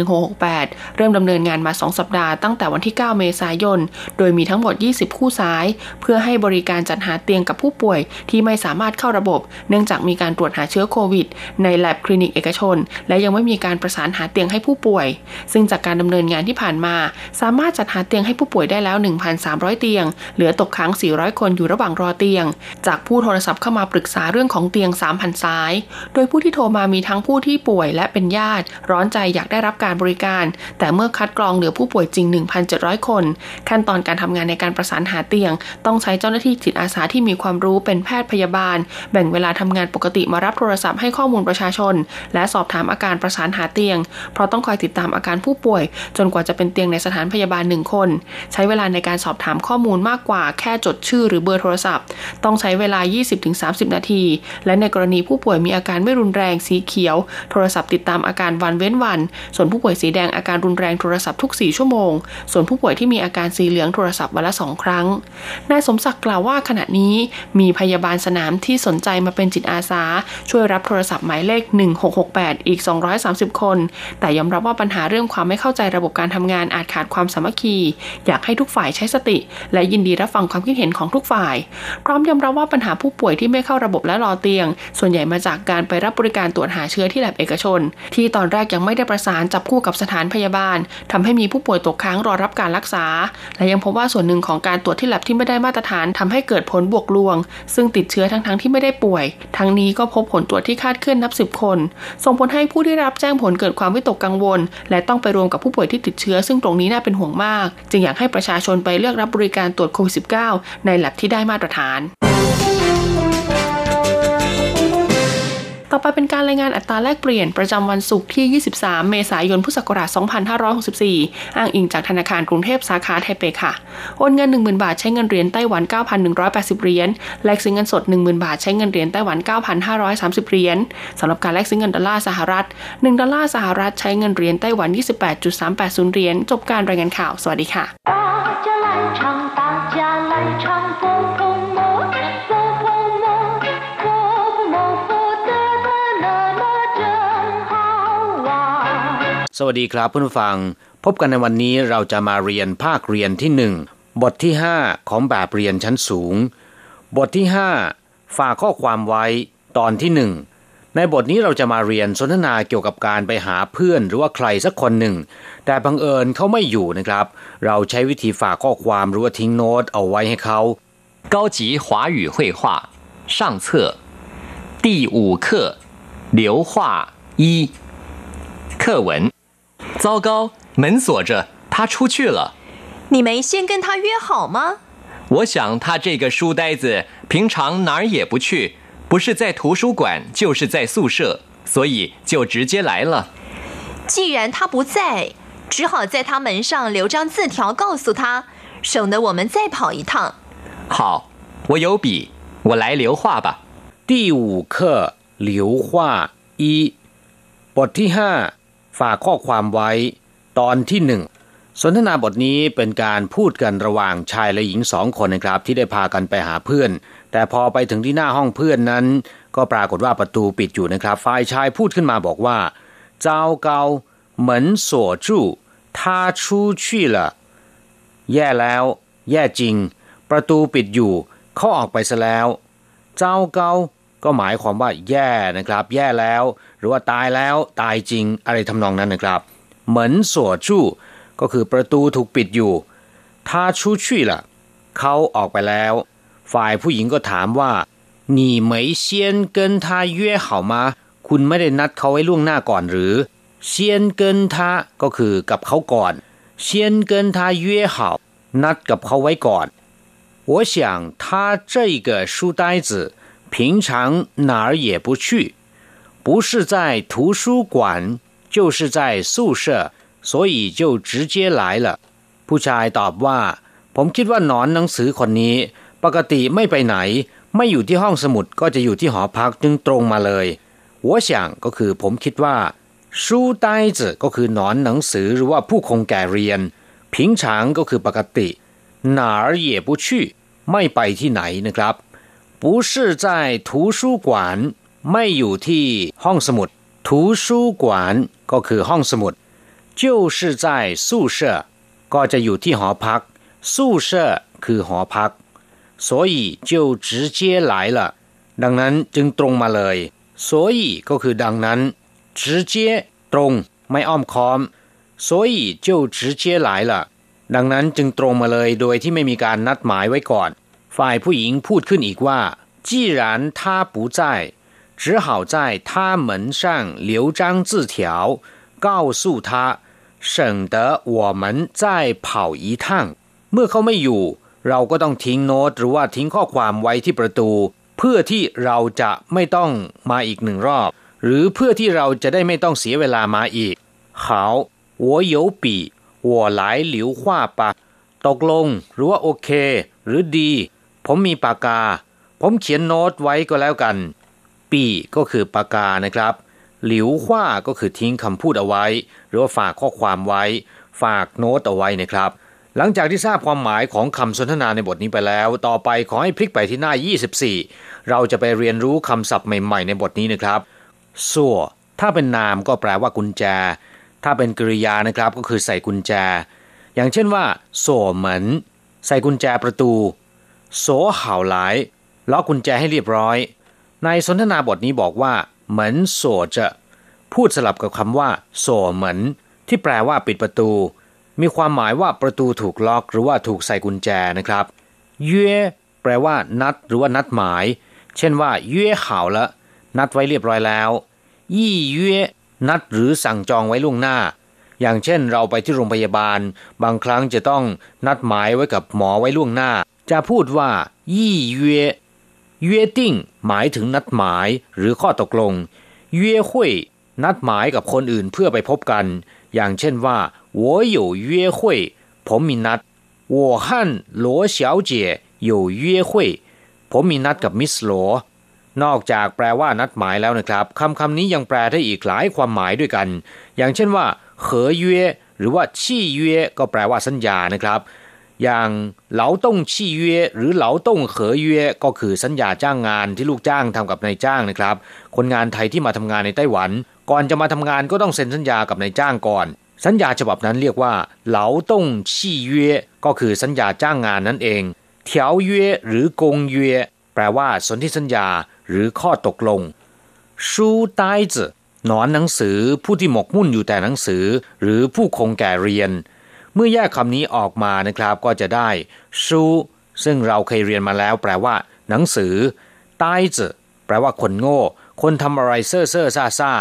Speaker 5: 1668 เริ่มดำเนินงานมา 2 สัปดาห์ตั้งแต่วันที่ 9 เมษายน โดยมีทั้งหมด 20 คู่สาย เพื่อให้บริการจัดหาเตียงกับผู้ป่วยที่ไม่สามารถเข้าระบบ เนื่องจากมีการตรวจหาเชื้อโควิด ในแลบคลินิกเอกชน และยังไม่มีการประสานหาเตียงให้ผู้ป่วย ซึ่งจากการดำเนินงานที่ผ่านมา สามารถจัดหาเตียงให้ผู้ป่วยได้แล้ว 1,300 เตียงเหลือตกค้าง 400 คนอยู่ระหว่างรอเตียง จากผู้โทรศัพท์เข้ามาปรึกษาเรื่องของเตียง 3,000 สาย โดยผู้ที่โทรมามีทั้งผู้ที่ป่วยและเป็นญาติ ร้อนใจอยากได้รับการบริการ แต่เมื่อคัดกรองเหลือผู้ป่วยจริง 1,700 คน ขั้นตอนการทำงานในการประสานหาเตียง ต้องใช้เจ้าหน้าที่จิตอาสาที่มีความรู้เป็นแพทย์พยาบาล แบ่งเวลาทำงานปกติมารับโทรศัพท์ให้ข้อมูลประชาชน และสอบถามอาการประสานหาเตียง เพราะต้องคอยติดตามอาการผู้ป่วย จนกว่าจะเป็นเตียงในสถานพยาบาลหนึ่งคน ใช้เวลาในการสอบถามข้อมูลมากกว่าแค่จดชื่อหรือเบอร์โทรศัพท์ ต้องใช้เวลา 20-30 นาที และในกรณีผู้ป่วยมีอาการไม่รุนแรงสีเขียว โทรศัพท์ติดตามอาการวันเว้นวัน ส่วนผู้ป่วยสีแดงอาการรุนแรงโทรศัพท์ทุก 4 ชั่วโมง ส่วนผู้ป่วยที่มีอาการสีเหลืองโทรศัพท์วันละ 2 ครั้ง นายสมศักดิ์กล่าวว่าขณะนี้มีพยาบาลสนามที่สนใจมาเป็นจิตอาสา ช่วยรับโทรศัพท์หมายเลข 1668 อีก 230 คน แต่ยอมรับว่าปัญหาเรื่องความไม่เข้าใจระบบการทำงานอาจขาดความสามัคคี อยากให้ทุกฝ่ายใช้สติ และยินดีรับฟังความคิดเห็นของทุกฝ่าย พร้อมยอมรับว่าปัญหาผู้ป่วยที่ไม่เข้าระบบและรอเตียง ส่วนใหญ่มาจากการไปรับบริการตรวจหาเชื้อที่แลบเอกชน ที่ตอนแรกยังไม่ได้ประสานจับคู่กับสถานพยาบาลทำให้มีผู้ป่วยตกค้างรอรับการรักษา และยังพบว่าส่วนหนึ่งของการตรวจที่แลบที่ไม่ได้มาตรฐานทำให้เกิดผลบวกลวง ซึ่งติดเชื้อทั้งๆทที่ไม่ได้ป่วย ทั้งนี้ก็พบผลตรวจที่คาดเคลื่อนนับสิบคน ส่งผลให้ผู้ที่รับแจ้งผลเกิดความวิตกกังวล และต้องไปรวมกับผู้ป่วยที่ติดเชื้อ ซึ่งตรงนี้น่าเป็นห่วงมาก จึงอยากให้ประชาชนไปเลือกรับบริการตรวจโควิด -19 ในแลบที่ได้มาตรฐานต่อไปเป็นการรายงานอัตราแลกเปลี่ยนประจำวันศุกร์ที่ 23 เมษายน พุทธศักราช 2564 อ้างอิงจากธนาคารกรุงเทพสาขาไทเปค่ะ โอนเงิน 10,000 บาทใช้เงินเหรียญไต้หวัน 9,180 เหรียญ แลกซื้อเงินสด 10,000 บาทใช้เงินเหรียญไต้หวัน 9,530 เหรียญสำหรับการแลกซื้อเงินดอลลาร์สหรัฐ 1 ดอลลาร์สหรัฐใช้เงินเหรียญไต้หวัน 28.380 เหรียญ จบการรายงานข่าว สวัสดีค่ะ
Speaker 6: สวัสดีครับเพื่อนผู้ฟัง พบกันในวันนี้เราจะมาเรียนภาคเรียนที่หนึ่งบทที่ 5 ของแบบเรียนชั้นสูง บทที่ 5 ฝากข้อความไว้ตอนที่หนึ่งในบทนี้เราจะมาเรียนสนทนาเกี่ยวกับการไปหาเพื่อนหรือว่าใครสักคนหนึ่ง แต่บังเอิญเขาไม่อยู่นะครับ เราใช้วิธีฝากข้อความหรือว่าทิ้งโน้ตเอาไว้ให้เขา
Speaker 7: 高级华语绘画上册第五课流画一课文 糟糕，门锁着，他出去了。
Speaker 8: 你没先跟他约好吗？
Speaker 7: 我想他这个书呆子平常哪儿也不去，不是在图书馆就是在宿舍，所以就直接来了。
Speaker 8: 既然他不在，只好在他门上留张字条告诉他，省得我们再跑一趟。
Speaker 7: 好，我有笔，我来留话吧。
Speaker 6: 第五课留话一，บทที่ห้า ฝากข้อความไว้ ตอนที่หนึ่งสนทนาบทนี้เป็นการพูดกันระหว่างชายและหญิงสองคนนะครับ ที่ได้พากันไปหาเพื่อน แต่พอไปถึงที่หน้าห้องเพื่อนนั้น ก็ปรากฏว่าประตูปิดอยู่นะครับฝ่ายชายพูดขึ้นมาบอกว่าเจ้าเกาเหมือนสวจู่ท่าชูชี่ละแย่แล้ว แย่จริง ประตูปิดอยู่เขาออกไปซะแล้ว เจ้าเกา ก็หมายความว่าแย่นะครับ แย่แล้ว หรือว่าตายแล้วตายจริงอะไรทำนองนั้นนะครับ เหมือนสวจู้ก็คือประตูถูกปิดอยู่ถ้าชูชี่ล่ะเขาออกไปแล้ว ฝ่ายผู้หญิงก็ถามว่า你没先跟他约好吗คุณไม่ได้นัดเขาไว้ล่วงหน้าก่อนหรือ先跟他ก็คือกับเขาก่อน先跟他约好นัดกับเขาไว้ก่อน我想他这个书呆子 平常哪儿也不去，不是在图书馆，就是在宿舍，所以就直接来了。ผู้ชายตอบว่า ผมคิดว่านอนหนังสือคนนี้ ปกติไม่ไปไหน ไม่อยู่ที่ห้องสมุดก็จะอยู่ที่หอพักจึงตรงมาเลย我想ก็คือผมคิดว่า书呆子ก็คือนอนหนังสือหรือว่าผู้คงแก่เรียน平常ก็คือปกติ哪儿也不去ไม่ไปที่ไหนนะครับ 不是在图书馆ไม่อยู่ที่ห้องสมุด图书馆ก็คือห้องสมุด就是在宿舍ก็จะอยู่ที่หอพัก宿舍คือหอพัก所以就直接来了ดังนั้นจึงตรงมาเลย所以ก็คือดังนั้น直接ตรงไม่อ้อมค้อม所以就直接来了ดังนั้นจึงตรงมาเลยโดยที่ไม่มีการนัดหมายไว้ก่อน ฝ่ายผู้หญิงพูดขึ้นอีกว่า既然他不在只好在他门上留张字条告诉他省得我们再跑一趟เมื่อเขาไม่อยู่ เราก็ต้องทิ้งโน้ตหรือว่าทิ้งข้อความไว้ที่ประตู เพื่อที่เราจะไม่ต้องมาอีกหนึ่งรอบ หรือเพื่อที่เราจะได้ไม่ต้องเสียเวลามาอีก好我有笔我来留话吧ตกลงหรือว่าโอเค หรือดี ผมมีปากกา ผมเขียนโน้ตไว้ก็แล้วกัน ปีก็คือปากกานะครับ หลิวหว่าก็คือทิ้งคำพูดเอาไว้ หรือว่าฝากข้อความไว้ ฝากโน้ตเอาไว้นะครับ หลังจากที่ทราบความหมายของคำสนทนาในบทนี้ไปแล้ว ต่อไปขอให้พลิกไปที่หน้า 24 เราจะไปเรียนรู้คำศัพท์ใหม่ ๆ ในบทนี้นะครับสัวถ้าเป็นนามก็แปลว่ากุญแจ ถ้าเป็นกริยานะครับก็คือใส่กุญแจ อย่างเช่นว่าสัวเหมือนใส่กุญแจประตู โสเห่าหลายล็อกกุญแจให้เรียบร้อย ในสนทนาบทนี้บอกว่า เหมือนโสจะพูดสลับกับคำว่า โสเหมือน ที่แปลว่าปิดประตู มีความหมายว่าประตูถูกล็อก หรือว่าถูกใส่กุญแจนะครับเย่แปลว่านัดหรือว่านัดหมาย เช่นว่าเย่เห่าละนัดไว้เรียบร้อยแล้ว ยี่เย่นัดหรือสั่งจองไว้ล่วงหน้า อย่างเช่นเราไปที่โรงพยาบาล บางครั้งจะต้องนัดหมายไว้กับหมอไว้ล่วงหน้า จะพูดว่า ยี่เย่เย่ติ้งหมายถึงนัดหมายหรือข้อตกลงเย่หุยนัดหมายกับคนอื่นเพื่อไปพบกัน อย่างเช่นว่า我有约会ผมมีนัด我和罗小姐有约会ผมมีนัดกับมิสโลนอกจากแปลว่านัดหมายแล้วนะครับคำคำนี้ยังแปลได้อีกหลายความหมายด้วยกัน อย่างเช่นว่าเหอเย่หรือว่าชี่เย่ก็แปลว่าสัญญานะครับ อย่างเหลาต้งชี่เย่หรือเหลาต้งเหอเย่ก็คือสัญญาจ้างงานที่ลูกจ้างทำกับนายจ้างนะครับ คนงานไทยที่มาทำงานในไต้หวัน ก่อนจะมาทำงานก็ต้องเซ็นสัญญากับนายจ้างก่อน สัญญาฉบับนั้นเรียกว่าเหลาต้งชี่เย่ก็คือสัญญาจ้างงานนั่นเองเถียวเย่หรือกงเย่แปลว่าสนธิสัญญาหรือข้อตกลงชูใต้จืหนอนหนังสือผู้ที่หมกมุ่นอยู่แต่หนังสือ หรือผู้คงแก่เรียน เมื่อแยกคำนี้ออกมานะครับก็จะได้ชูซึ่งเราเคยเรียนมาแล้ว แปลว่า หนังสือใต้จืแปลว่าคนโง่ คนทำอะไรเซ่อเซ่อซ่าซ่า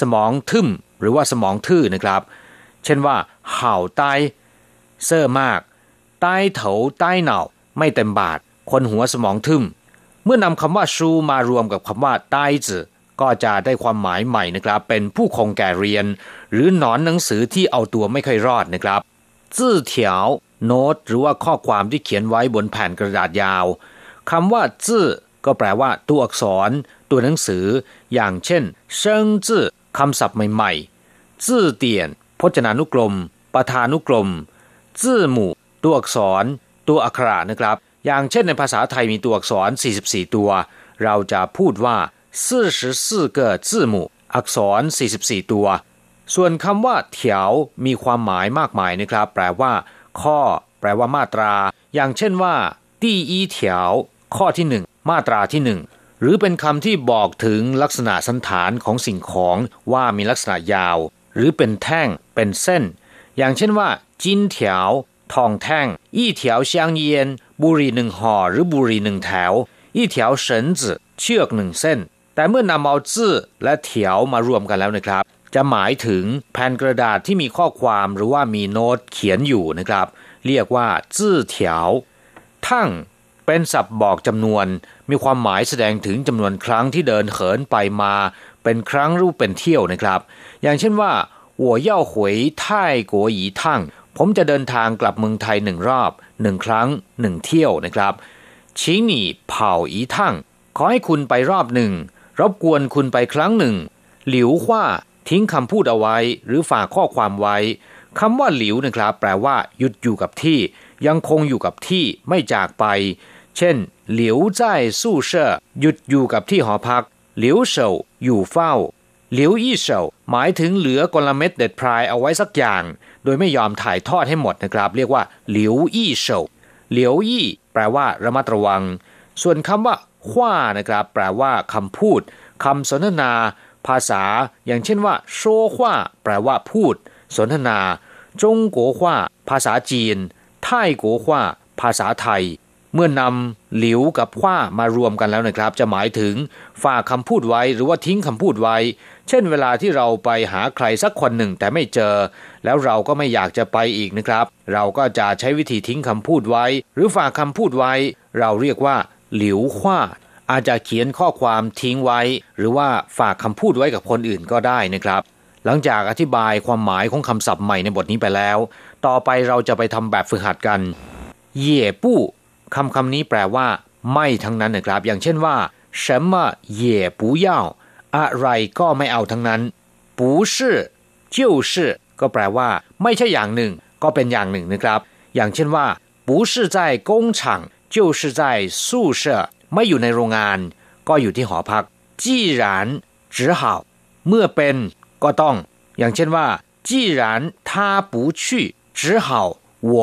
Speaker 6: สมองทึมหรือว่าสมองทื่อนะครับ เช่นว่าเห่าใต้เซ่อมาก ใต้เถาใต้เหนาไม่เต็มบาท คนหัวสมองทึมเมื่อนำคำว่าชูมารวมกับคำว่าใต้จืก็จะได้ความหมายใหม่นะครับ เป็นผู้คงแก่เรียน หรือหนอนหนังสือที่เอาตัวไม่ค่อยรอดนะครับ จื้อเถียวโน้ตหรือว่าข้อความที่เขียนไว้บนแผ่นกระดาษยาวคำว่าจื้อก็แปลว่าตัวอักษร ตัวหนังสือ อย่างเช่นเซิงจื้อคำศัพท์ใหม่ๆจื้อเตียนพจนานุกรมประธานุกรมจื้อหมู่ ตัวอักษร ตัวอักขระนะครับ อย่างเช่นในภาษาไทยมีตัวอักษร 44 ตัว เราจะพูดว่า44个字母อักษร 44 ตัว ส่วนคำว่าเถียวมีความหมายมากมายนะครับ แปลว่า ข้อ แปลว่ามาตรา อย่างเช่นว่าตีอีเถียวข้อที่หนึ่งมาตราที่หนึ่งหรือเป็นคำที่บอกถึงลักษณะสันฐานของสิ่งของว่ามีลักษณะยาว หรือเป็นแท่ง เป็นเส้น อย่างเช่นว่า จินเถียวทองแท่ง อีเถียวเชียงเยียน บุรีหนึ่งห่อหรือบุรีหนึ่งแถว อีเถียวเฉินจืเชือกหนึ่งเส้น แต่เมื่อนำเอาจื้อและเถียวมารวมกันแล้วนะครับ จะหมายถึงแผ่นกระดาษที่มีข้อความหรือว่ามีโน้ตเขียนอยู่นะครับ เรียกว่าจื้อเถียวทั้งเป็นศัพท์บอกจำนวน มีความหมายแสดงถึงจำนวนครั้งที่เดินเขินไปมา เป็นครั้งรูปเป็นเที่ยวนะครับ อย่างเช่นว่าหัวเย่าหวยท่กัวยทั้งผมจะเดินทางกลับเมืองไทยหนึ่งรอบหนึ่งครั้งหนึ่งเที่ยวนะครับชิงหนี่เผาอีทั้งขอให้คุณไปรอบหนึ่งรบกวนคุณไปครั้งหนึ่ง หลิวว่า ทิ้งคำพูดเอาไว้ หรือฝากข้อความไว้คำว่าหลิวนะครับ แปลว่าหยุดอยู่กับที่ ยังคงอยู่กับที่ไม่จากไป เช่นหลิวใจสู้เช่อหยุดอยู่กับที่หอพักหลิวเฉาอยู่เฝ้าหลิวอี้เฉาหมายถึงเหลือกลเม็ดเด็ดพรายเอาไว้สักอย่าง โดยไม่ยอมถ่ายทอดให้หมดนะครับ เรียกว่าหลิวอี้เฉาหลิวอี้แปลว่าระมัดระวัง ส่วนคำว่าขว้านะครับ แปลว่าคำพูดคำสนทนา ภาษา อย่างเช่นว่าโชขว้าแปลว่าพูด สนทนา จงกัวขว้าภาษาจีน ไทยกัวขว้าภาษาไทย เมื่อนำหลิวกับขว้ามารวมกันแล้วนะครับ จะหมายถึง ฝากคำพูดไว้หรือว่าทิ้งคำพูดไว้ เช่น เวลาที่เราไปหาใครสักคนหนึ่งแต่ไม่เจอ แล้วเราก็ไม่อยากจะไปอีกนะครับ เราก็จะใช้วิธีทิ้งคำพูดไว้ หรือฝากคำพูดไว้ เราเรียกว่าหลิวขว้า อาจจะเขียนข้อความทิ้งไว้ หรือว่าฝากคำพูดไว้กับคนอื่นก็ได้นะครับ หลังจากอธิบายความหมายของคำศัพท์ใหม่ในบทนี้ไปแล้ว ต่อไปเราจะไปทำแบบฝึกหัดกัน เย่ปู้คำคำนี้แปลว่า ไม่ทั้งนั้นนะครับ อย่างเช่นว่า什么也不要อะไรก็ไม่เอาทั้งนั้น不是就是ก็แปลว่า ไม่ใช่อย่างหนึ่ง ก็เป็นอย่างหนึ่งนะครับ อย่างเช่นว่า不是在工厂就是在宿舍 ไม่อยู่ในโรงงาน ก็อยู่ที่หอพัก จี้หลานจือเห่าเมื่อเป็นก็ต้อง อย่างเช่นว่า จี้หลานท่去ปูชี่เมื่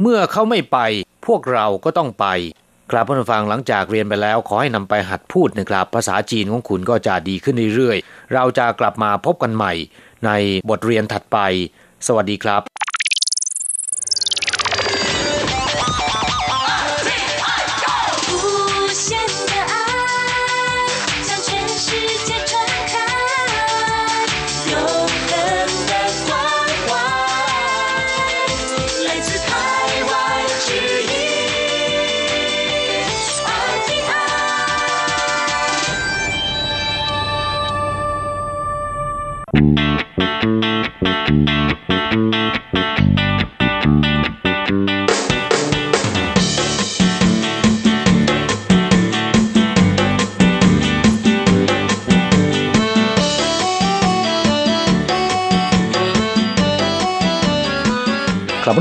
Speaker 1: เมื่อเขาไม่ไป พวกเราก็ต้องไป ครับผู้ฟังหลังจากเรียนไปแล้ว ขอให้นำไปหัดพูดนะครับ ภาษาจีนของคุณก็จะดีขึ้นเรื่อยๆ เราจะกลับมาพบกันใหม่ ในบทเรียนถัดไป สวัสดีครับ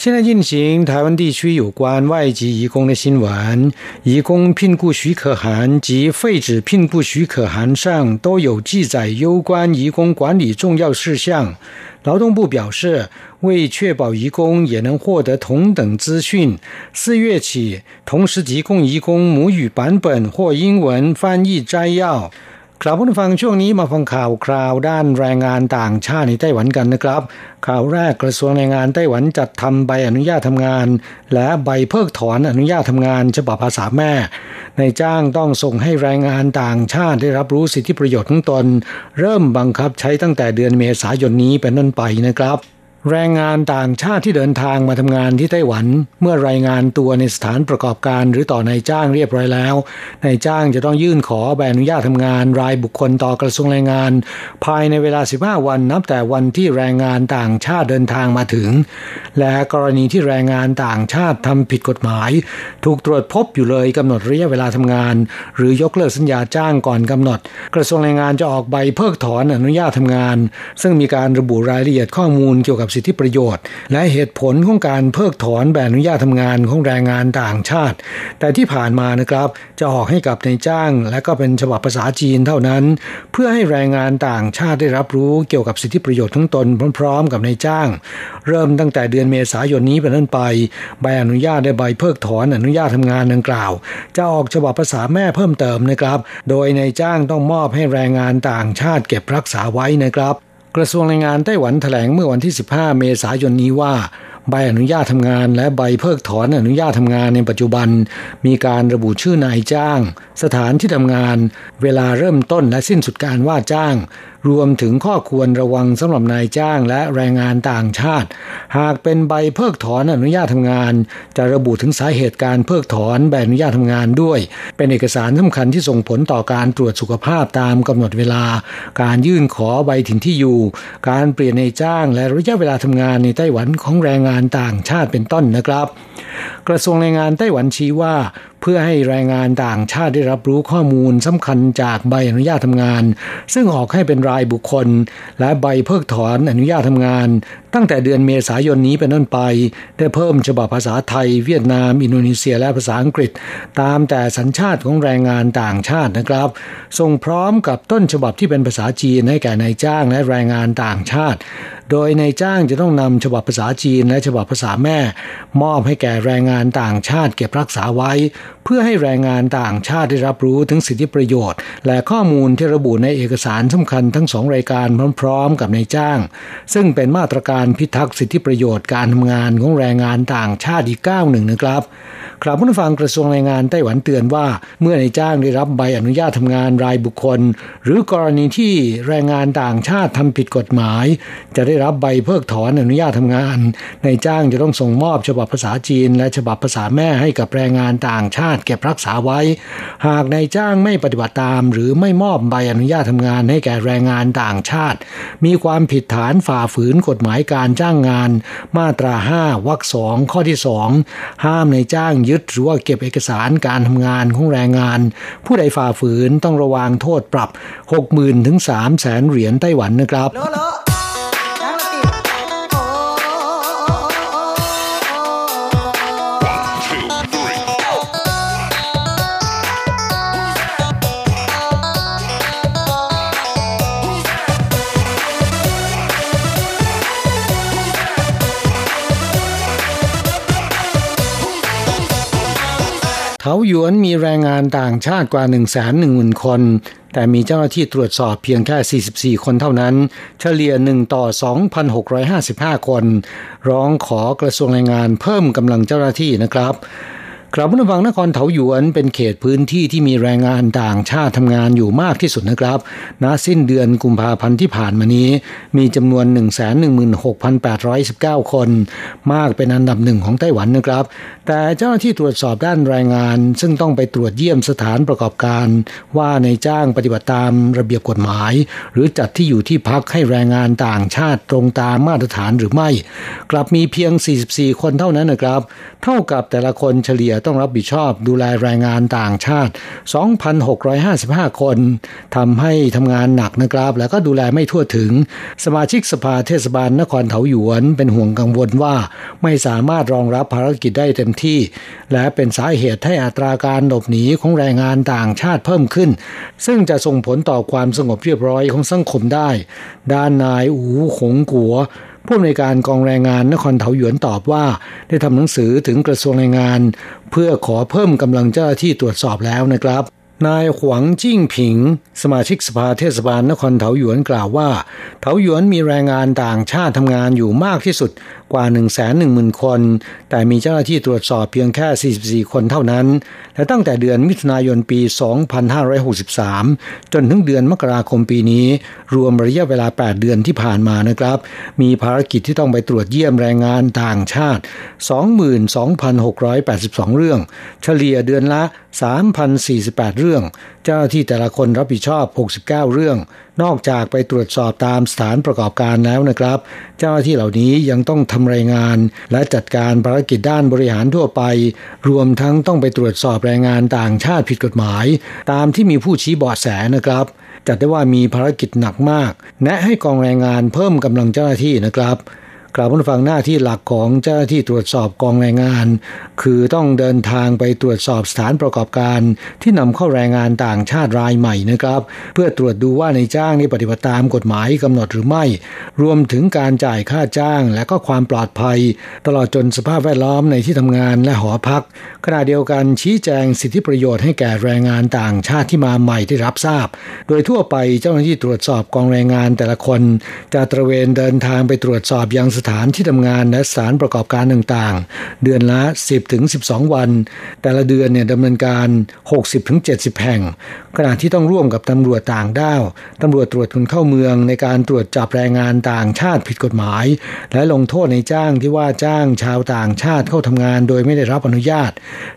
Speaker 1: 现在进行台湾地区有关外籍移工的新闻，移工聘雇许可函及废止聘雇许可函上都有记载有关移工管理重要事项。劳动部表示，为确保移工也能获得同等资讯，四月起同时提供移工母语版本或英文翻译摘要。 ครับผู้ฟังช่วงนี้มาฟังข่าวคราวด้านแรงงานต่างชาติในไต้หวันกันนะครับ ข่าวแรกกระทรวงแรงงานไต้หวันจัดทำใบอนุญาตทำงาน และใบเพิกถอนอนุญาตทำงานฉบับภาษาแม่ในจ้างต้องส่งให้แรงงานต่างชาติได้รับรู้สิทธิประโยชน์ของตน เริ่มบังคับใช้ตั้งแต่เดือนเมษายนนี้เป็นต้นไปนะครับ แรงงานต่างชาติที่เดินทางมาทำงานที่ไต้หวัน เมื่อรายงานตัวในสถานประกอบการหรือต่อนายจ้างเรียบร้อยแล้วนายจ้างจะต้องยื่นขอใบอนุญาตทำงานรายบุคคลต่อกระทรวงแรงงาน ภายในเวลา 15 วันนับแต่วันที่แรงงานต่างชาติเดินทางมาถึง และกรณีที่แรงงานต่างชาติทำผิดกฎหมาย ถูกตรวจพบอยู่เลยกำหนดระยะเวลาทำงาน หรือยกเลิกสัญญาจ้างก่อนกำหนด กระทรวงแรงงานจะออกใบเพิกถอนอนุญาตทำงาน ซึ่งมีการระบุรายละเอียดข้อมูลเกี่ยวกับสิทธิประโยชน์ และเหตุผลของการเพิกถอนใบอนุญาตทำงานของแรงงานต่างชาติ แต่ที่ผ่านมานะครับจะออกให้กับในจ้าง และก็เป็นฉบับภาษาจีนเท่านั้น เพื่อให้แรงงานต่างชาติได้รับรู้เกี่ยวกับสิทธิประโยชน์ทั้งตนพร้อมๆ กับในจ้าง เริ่มตั้งแต่เดือนเมษายนนี้เป็นต้นไป ใบอนุญาตได้ใบเพิกถอนอนุญาตทำงานดังกล่าว จะออกฉบับภาษาแม่เพิ่มเติมนะครับ โดยในจ้างต้องมอบให้แรงงานต่างชาติเก็บรักษาไว้นะครับ กระทรวงแรงงานไต้หวันแถลงเมื่อวันที่ 15 เมษายนนี้ว่า ใบอนุญาตทำงาน และใบเพิกถอนอนุญาตทำงานในปัจจุบัน มีการระบุชื่อนายจ้าง สถานที่ทำงาน เวลาเริ่มต้นและสิ้นสุดการว่าจ้างรวมถึงข้อควรระวังสำหรับนายจ้างและแรงงานต่างชาติ หากเป็นใบเพิกถอนอนุญาตทำงาน จะระบุถึงสาเหตุการเพิกถอนใบอนุญาตทำงานด้วย เป็นเอกสารสำคัญที่ส่งผลต่อการตรวจสุขภาพตามกำหนดเวลา การยื่นขอใบถิ่นที่อยู่ การเปลี่ยนในจ้างและระยะเวลาทำงานในไต้หวันของแรงงานต่างชาติเป็นต้นนะครับ กระทรวงแรงงานไต้หวันชี้ว่า เพื่อให้แรงงานต่างชาติได้รับรู้ข้อมูลสำคัญจากใบอนุญาตทำงาน ซึ่งออกให้เป็นรายบุคคล และใบเพิกถอนอนุญาตทำงาน ตั้งแต่เดือนเมษายนนี้เป็นต้นไป ได้เพิ่มฉบับภาษาไทย เวียดนาม อินโดนีเซียและภาษาอังกฤษ ตามแต่สัญชาติของแรงงานต่างชาตินะครับ ส่งพร้อมกับต้นฉบับที่เป็นภาษาจีนให้แก่นายจ้างและแรงงานต่างชาติ โดยนายจ้างจะต้องนำฉบับภาษาจีนและฉบับภาษาแม่ มอบให้แก่แรงงานต่างชาติเก็บรักษาไว้ เพื่อให้แรงงานต่างชาติได้รับรู้ถึงสิทธิประโยชน์ และข้อมูลที่ระบุในเอกสารสำคัญทั้งสองรายการพร้อม ๆ กับนายจ้าง ซึ่งเป็นมาตรการพิทักษ์สิทธิประโยชน์การทำงานของแรงงานต่างชาติอีกก้าวหนึ่งนะครับครับผู้ฟังกระทรวงแรงงานไต้หวันเตือนว่า เมื่อนายจ้างได้รับใบอนุญาตทำงานรายบุคคล หรือกรณีที่แรงงานต่างชาติทำผิดกฎหมาย จะได้รับใบเพิกถอนอนุญาตทำงานนายจ้างจะต้องส่งมอบฉบับภาษาจีน และฉบับภาษาแม่ให้กับแรงงานต่างชาติเก็บรักษาไว้ หากนายจ้างไม่ปฏิบัติตาม หรือไม่มอบใบอนุญาตทำงานให้แก่แรงงานต่างชาติ มีความผิดฐานฝ่าฝืนกฎหมายการจ้างงานมาตรา 5 วรรคสองข้อที่ 2 ห้ามในจ้างยึดหรือว่าเก็บเอกสารการทำงานของแรงงาน ผู้ใดฝ่าฝืนต้องระวางโทษปรับ 60,000ถึง3 0 0แสนเหรียญไต้หวันนะครับ เขาหยวนมีแรงงานต่างชาติกว่า 1 1 0 0 0 0 คน แต่มีเจ้าหน้าที่ตรวจสอบเพียงแค่ 44 คนเท่านั้น เฉลี่ย 1 ต่อ 2,655 คน ร้องขอกระทรวงแรงงานเพิ่มกำลังเจ้าหน้าที่นะครับ กลับมาฟังนครเถาหยวนเป็นเขตพื้นที่ที่มีแรงงานต่างชาติทำงานอยู่มากที่สุดนะครับ ณ สิ้นเดือนกุมภาพันธ์ที่ผ่านมานี้ มีจำนวน 116,819 คน มากเป็นอันดับหนึ่งของไต้หวันนะครับ แต่เจ้าหน้าที่ตรวจสอบด้านแรงงาน ซึ่งต้องไปตรวจเยี่ยมสถานประกอบการ ว่าในจ้างปฏิบัติตามระเบียบกฎหมาย หรือจัดที่อยู่ที่พักให้แรงงานต่างชาติตรงตามมาตรฐานหรือไม่ กลับมีเพียง 44 คนเท่านั้นนะครับ เท่ากับแต่ละคนเฉลี่ยต้องรับผิดชอบดูแลแรงงานต่างชาติ 2,655 คนทำให้ทำงานหนักนะครับ แล้วก็ดูแลไม่ทั่วถึง สมาชิกสภาเทศบาลนครเถาหยวน เป็นห่วงกังวลว่าไม่สามารถรองรับภารกิจได้เต็มที่ และเป็นสาเหตุให้อัตราการหลบหนีของแรงงานต่างชาติเพิ่มขึ้น ซึ่งจะส่งผลต่อความสงบเรียบร้อยของสังคมได้ ด้านนายอูหงกัว ผู้อำนวยการกองแรงงานนครเถาหยวนตอบว่า ได้ทำหนังสือถึงกระทรวงแรงงาน เพื่อขอเพิ่มกำลังเจ้าหน้าที่ตรวจสอบแล้วนะครับ นายหวังจิ้งผิง สมาชิกสภาเทศบาลนครเถาหยวนกล่าวว่า เถาหยวนมีแรงงานต่างชาติทำงานอยู่มากที่สุดกว่า 1 1 0 0 0 0 คน แต่มีเจ้าหน้าที่ตรวจสอบเพียงแค่ 44 คนเท่านั้น และตั้งแต่เดือนมิถุนายนปี 2563 จนถึงเดือนมกราคมปีนี้ รวมระยะเวลา 8 เดือนที่ผ่านมานะครับ มีภารกิจที่ต้องไปตรวจเยี่ยมแรงงานต่างชาติ 22,682 เรื่อง เฉลี่ยเดือนละ3,048 เรื่อง เจ้าหน้าที่แต่ละคนรับผิดชอบ 69 เรื่อง นอกจากไปตรวจสอบตามสถานประกอบการแล้วนะครับ เจ้าหน้าที่เหล่านี้ยังต้องทำรายงาน และจัดการภารกิจด้านบริหารทั่วไป รวมทั้งต้องไปตรวจสอบแรงงานต่างชาติผิดกฎหมาย ตามที่มีผู้ชี้เบาะแสนะครับ จัดได้ว่ามีภารกิจหนักมาก แนะให้กองแรงงานเพิ่มกำลังเจ้าหน้าที่นะครับ กล่าวผู้ฟังหน้าที่หลักของเจ้าหน้าที่ตรวจสอบกองแรงงาน คือต้องเดินทางไปตรวจสอบสถานประกอบการ ที่นำเข้าแรงงานต่างชาติรายใหม่นะครับ เพื่อตรวจดูว่าในจ้างนี้ปฏิบัติตามกฎหมายกำหนดหรือไม่ รวมถึงการจ่ายค่าจ้างและก็ความปลอดภัย ตลอดจนสภาพแวดล้อมในที่ทำงานและหอพัก ขณะเดียวกันชี้แจงสิทธิประโยชน์ให้แก่แรงงานต่างชาติที่มาใหม่ได้รับทราบ โดยทั่วไปเจ้าหน้าที่ตรวจสอบกองแรงงานแต่ละคน จะตระเวนเดินทางไปตรวจสอบยังสถานที่ทำงานและสารประกอบการต่างๆ เดือนละ 10ถึง12 วัน แต่ละเดือนเนี่ยดำเนินการ 60ถึง70 แห่ง ขณะที่ต้องร่วมกับตำรวจต่างด้าวตำรวจตรวจคนเข้าเมืองในการตรวจจับแรงงานต่างชาติผิดกฎหมาย และลงโทษในจ้างที่ว่าจ้างชาวต่างชาติเข้าทำงานโดยไม่ได้รับอนุญาต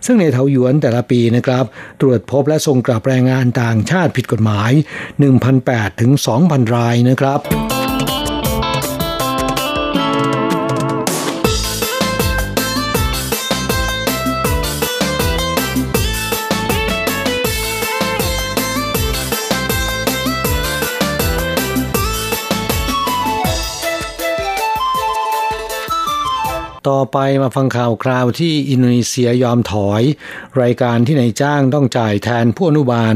Speaker 1: ซึ่งในเถาหยวนแต่ละปีนะครับตรวจพบและส่งกลับแรงงานต่างชาติผิดกฎหมาย 1,800ถึง2,000 รายนะครับ ต่อไปมาฟังข่าวคราวที่อินโดนีเซียยอมถอย รายการที่นายจ้างต้องจ่ายแทนผู้อนุบาล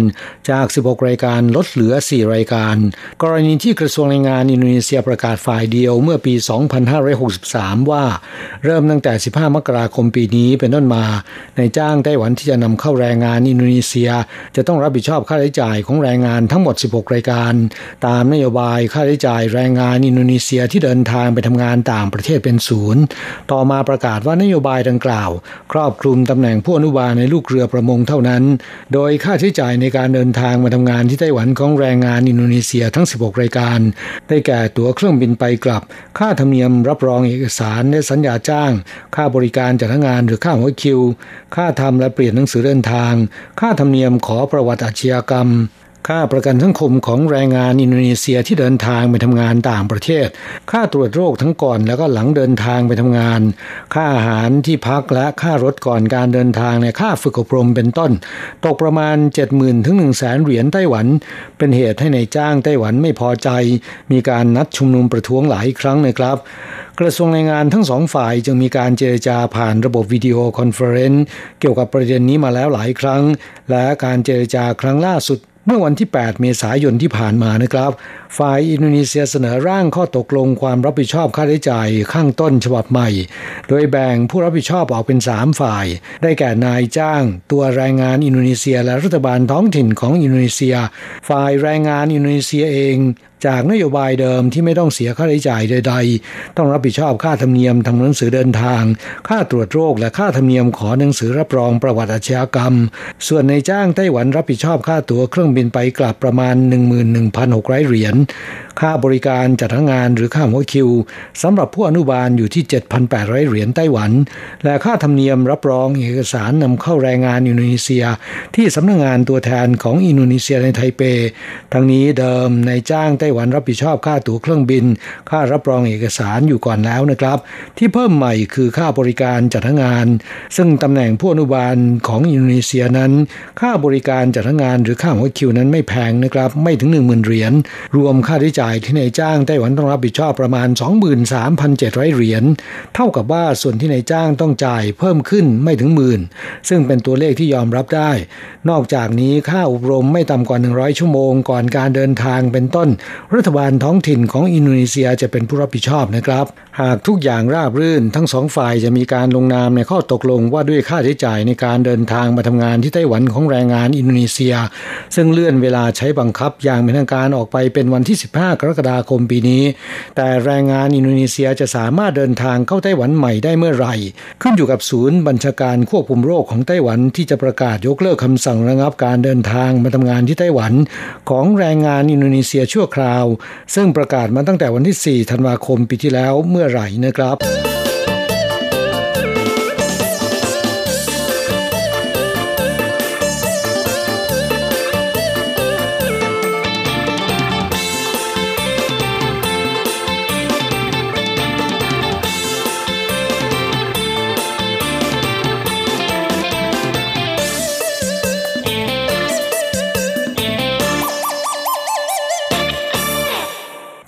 Speaker 1: จาก 16 รายการลดเหลือ 4 รายการ กรณีที่กระทรวงแรงงานอินโดนีเซียประกาศฝ่ายเดียวเมื่อปี 2563 ว่า เริ่มตั้งแต่ 15 มกราคมปีนี้เป็นต้นมานายจ้างไต้หวันที่จะนำเข้าแรงงานอินโดนีเซีย จะต้องรับผิดชอบค่าใช้จ่ายของแรงงานทั้งหมด 16 รายการ ตามนโยบายค่าใช้จ่ายแรงงานอินโดนีเซียที่เดินทางไปทำงานต่างประเทศเป็นศูนย์ต่ออมาประกาศว่านโยบายดังกล่าว ครอบคลุมตำแหน่งผู้อนุบาลในลูกเรือประมงเท่านั้น โดยค่าใช้จ่ายในการเดินทางมาทำงานที่ไต้หวันของแรงงานอินโดนีเซียทั้ง 16 รายการ ได้แก่ตั๋วเครื่องบินไปกลับ ค่าธรรมเนียมรับรองเอกสารและสัญญาจ้าง ค่าบริการจัดงานหรือค่าหัวคิว ค่าทำและเปลี่ยนหนังสือเดินทาง ค่าธรรมเนียมขอประวัติอาชญากรรม ค่าประกันสังคมของแรงงานอินโดนีเซียที่เดินทางไปทำงานต่างประเทศ ค่าตรวจโรคทั้งก่อนแล้วก็หลังเดินทางไปทำงาน ค่าอาหารที่พักและค่ารถก่อนการเดินทางและค่าฝึกอบรมเป็นต้น ตกประมาณ 70,000ถึง1 0 0 0 0แสนเหรียญไต้หวัน เป็นเหตุให้นายจ้างไต้หวันไม่พอใจ มีการนัดชุมนุมประท้วงหลายครั้งนะครับกระทรวงแรงงานทั้งสองฝ่ายจึงมีการเจรจาผ่านระบบ video conference เกี่ยวกับประเด็นนี้มาแล้วหลายครั้ง และการเจรจาครั้งล่าสุด เมื่อวันที่ 8 เมษายนที่ผ่านมานะครับ ฝ่ายอินโดนีเซียเสนอร่างข้อตกลงความรับผิดชอบค่าใช้จ่ายข้างต้นฉบับใหม่ โดยแบ่งผู้รับผิดชอบออกเป็น 3 ฝ่าย ได้แก่นายจ้าง ตัวแรงงานอินโดนีเซียและรัฐบาลท้องถิ่นของอินโดนีเซีย ฝ่ายแรงงานอินโดนีเซียเองจากนโยบายเดิมที่ไม่ต้องเสียค่าใช้จ่ายใด ๆ ต้องรับผิดชอบค่าธรรมเนียมทำหนังสือเดินทาง ค่าตรวจโรคและค่าธรรมเนียมขอหนังสือรับรองประวัติอาชญากรรม ส่วนในจ้างไต้หวันรับผิดชอบค่าตั๋วเครื่องบินไปกลับประมาณ 11,600 เหรียญ ค่าบริการจัดงานหรือค่าหัวคิวสำหรับผู้อนุบาลอยู่ที่ 7,800 เหรียญไต้หวัน และค่าธรรมเนียมรับรองเอกสารนำเข้าแรงงานอินโดนีเซีย ที่สำนักงงานตัวแทนของอินโดนีเซียในไทเป ทั้งนี้เดิมในจ้างไต้หวันรับผิดชอบค่าตั๋วเครื่องบิน ค่ารับรองเอกสารอยู่ก่อนแล้วนะครับ ที่เพิ่มใหม่คือค่าบริการจัดงาน ซึ่งตำแหน่งผู้อนุบาลของอินโดนีเซียนั้น ค่าบริการจัดงานหรือค่าหัวคิวนั้นไม่แพงนะครับ ไม่ถึง 10,000 เหรียญรวมค่าใช้จ่ายที่นายจ้างไต้หวันต้องรับผิดชอบประมาณ 23,700 เหรียญเท่ากับว่าส่วนที่นายจ้างต้องจ่ายเพิ่มขึ้นไม่ถึงหมื่นซึ่งเป็นตัวเลขที่ยอมรับได้ นอกจากนี้ค่าอบรมไม่ต่ำกว่า 100 ชั่วโมงก่อนการเดินทางเป็นต้นรัฐบาลท้องถิ่นของอินโดนีเซียจะเป็นผู้รับผิดชอบนะครับ หากทุกอย่างราบรื่น ทั้งสองฝ่ายจะมีการลงนามในข้อตกลงว่าด้วยค่าใช้จ่ายในการเดินทางมาทำงานที่ไต้หวันของแรงงานอินโดนีเซีย ซึ่งเลื่อนเวลาใช้บังคับอย่างเป็นทางการออกไปเป็นวันที่ 15 กรกฎาคมปีนี้ แต่แรงงานอินโดนีเซียจะสามารถเดินทางเข้าไต้หวันใหม่ได้เมื่อไหร่ ขึ้นอยู่กับศูนย์บัญชาการควบคุมโรคของไต้หวันที่จะประกาศยกเลิกคำสั่งระงับการเดินทางมาทำงานที่ไต้หวัน ของแรงงานอินโดนีเซียชั่วคราวซึ่งประกาศมาตั้งแต่วันที่ 4 ธันวาคมปีที่แล้วเมื่อไหร่นะครับ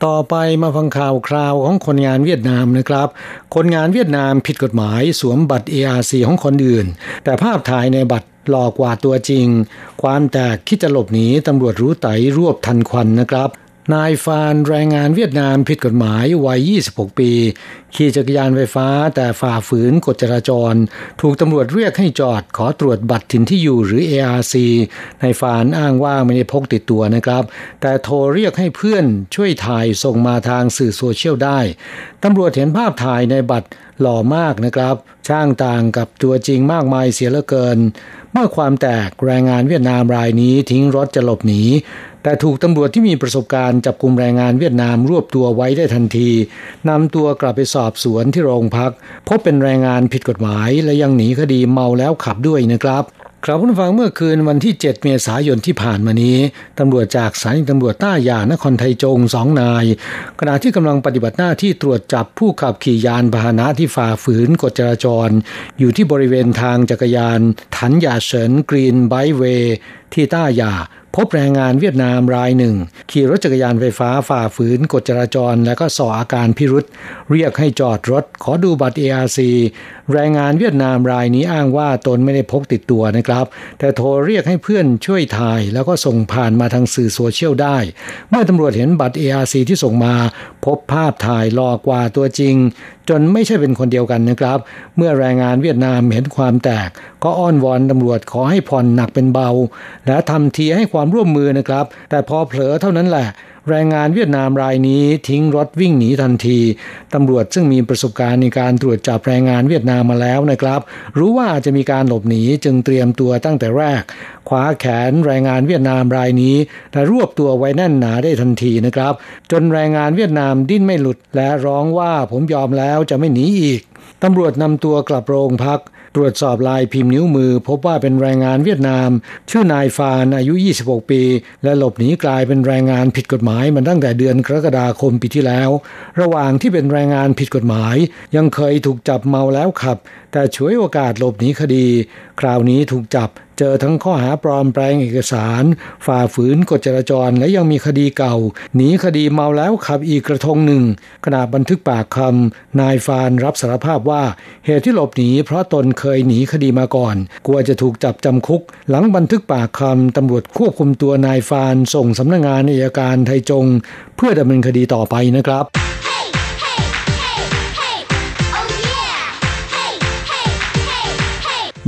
Speaker 1: ต่อไปมาฟังข่าวคราวของคนงานเวียดนามนะครับ คนงานเวียดนามผิดกฎหมายสวมบัตร ARC ของคนอื่น แต่ภาพถ่ายในบัตรหลอกกว่าตัวจริง ความแตกคิดจะหลบหนีตำรวจรู้ไตรวบทันควันนะครับ นายฟานแรงงานเวียดนามผิดกฎหมายวัย 26 ปี ขี่จักรยานไฟฟ้าแต่ฝ่าฝืนกฎจราจร ถูกตำรวจเรียกให้จอดขอตรวจบัตรถิ่นที่อยู่หรือ ARC นายฟานอ้างว่าไม่ได้พกติดตัวนะครับ แต่โทรเรียกให้เพื่อนช่วยถ่ายส่งมาทางสื่อโซเชียลได้ตำรวจเห็นภาพถ่ายในบัตรหล่อมากนะครับ ช่างต่างกับตัวจริงมากมายเสียเหลือเกินเมื่อความแตกแรงงานเวียดนามรายนี้ทิ้งรถจะหลบหนี แต่ถูกตำรวจที่มีประสบการณ์จับกลุ่มแรงงานเวียดนามรวบตัวไว้ได้ทันทีนำตัวกลับไปสอบสวนที่โรงพัก พบเป็นแรงงานผิดกฎหมาย และยังหนีคดีเมาแล้วขับด้วยนะครับครับผู้ฟังเมื่อคืนวันที่ 7 เมษายนที่ผ่านมานี้ตำรวจจากสถานีตำรวจต้ายานครไทยจงสองนาย ขณะที่กำลังปฏิบัติหน้าที่ตรวจจับผู้ขับขี่ยานพาหนะที่ฝ่าฝืนกฎจราจร อยู่ที่บริเวณทางจักรยาน ถันยาเฉินกรีนไบเวย์ที่ต้ายา พบแรงงานเวียดนามรายหนึ่ง ขี่รถจักรยานไฟฟ้าฝ่าฝืนกฎจราจร และก็ส่ออาการพิรุษเรียกให้จอดรถ ขอดูบัตร ARC แรงงานเวียดนามรายนี้อ้างว่าตนไม่ได้พกติดตัวนะครับ แต่โทรเรียกให้เพื่อนช่วยถ่าย แล้วก็ส่งผ่านมาทางสื่อโซเชียลได้ เมื่อตำรวจเห็นบัตร ARC ที่ส่งมา พบภาพถ่ายหลอกกว่าตัวจริง จนไม่ใช่เป็นคนเดียวกันนะครับ เมื่อแรงงานเวียดนามเห็นความแตก ก็อ้อนวอนตำรวจขอให้ผ่อนหนักเป็นเบา และทำทีให้ความร่วมมือนะครับ แต่พอเผลอเท่านั้นแหละ แรงงานเวียดนามรายนี้ทิ้งรถวิ่งหนีทันที ตำรวจซึ่งมีประสบการณ์ในการตรวจจับแรงงานเวียดนามมาแล้วนะครับ รู้ว่าจะมีการหลบหนีจึงเตรียมตัวตั้งแต่แรกคว้าแขนแรงงานเวียดนามรายนี้และรวบตัวไว้แน่นหนาได้ทันทีนะครับ จนแรงงานเวียดนามดิ้นไม่หลุดและร้องว่าผมยอมแล้วจะไม่หนีอีกตำรวจนำตัวกลับโรงพัก ตรวจสอบลายพิมพ์นิ้วมือ พบว่าเป็นแรงงานเวียดนาม ชื่อนายฟานอายุ 26 ปี และหลบหนีกลายเป็นแรงงานผิดกฎหมายมาตั้งแต่เดือนกรกฎาคมปีที่แล้ว ระหว่างที่เป็นแรงงานผิดกฎหมาย ยังเคยถูกจับเมาแล้วขับ แต่ช่วยโอกาสหลบหนีคดี คราวนี้ถูกจับ เจอทั้งข้อหาปลอมแปลงเอกสาร ฝ่าฝืนกฎจราจรและยังมีคดีเก่า หนีคดีเมาแล้วขับอีกกระทงหนึ่งขณะบันทึกปากคำนายฟานรับสารภาพว่า เหตุที่หลบหนีเพราะตนเคยหนีคดีมาก่อน กลัวจะถูกจับจำคุก หลังบันทึกปากคำตำรวจควบคุมตัวนายฟานส่งสำนักงงานอัยการไทยจง เพื่อดำเนินคดีต่อไปนะครับ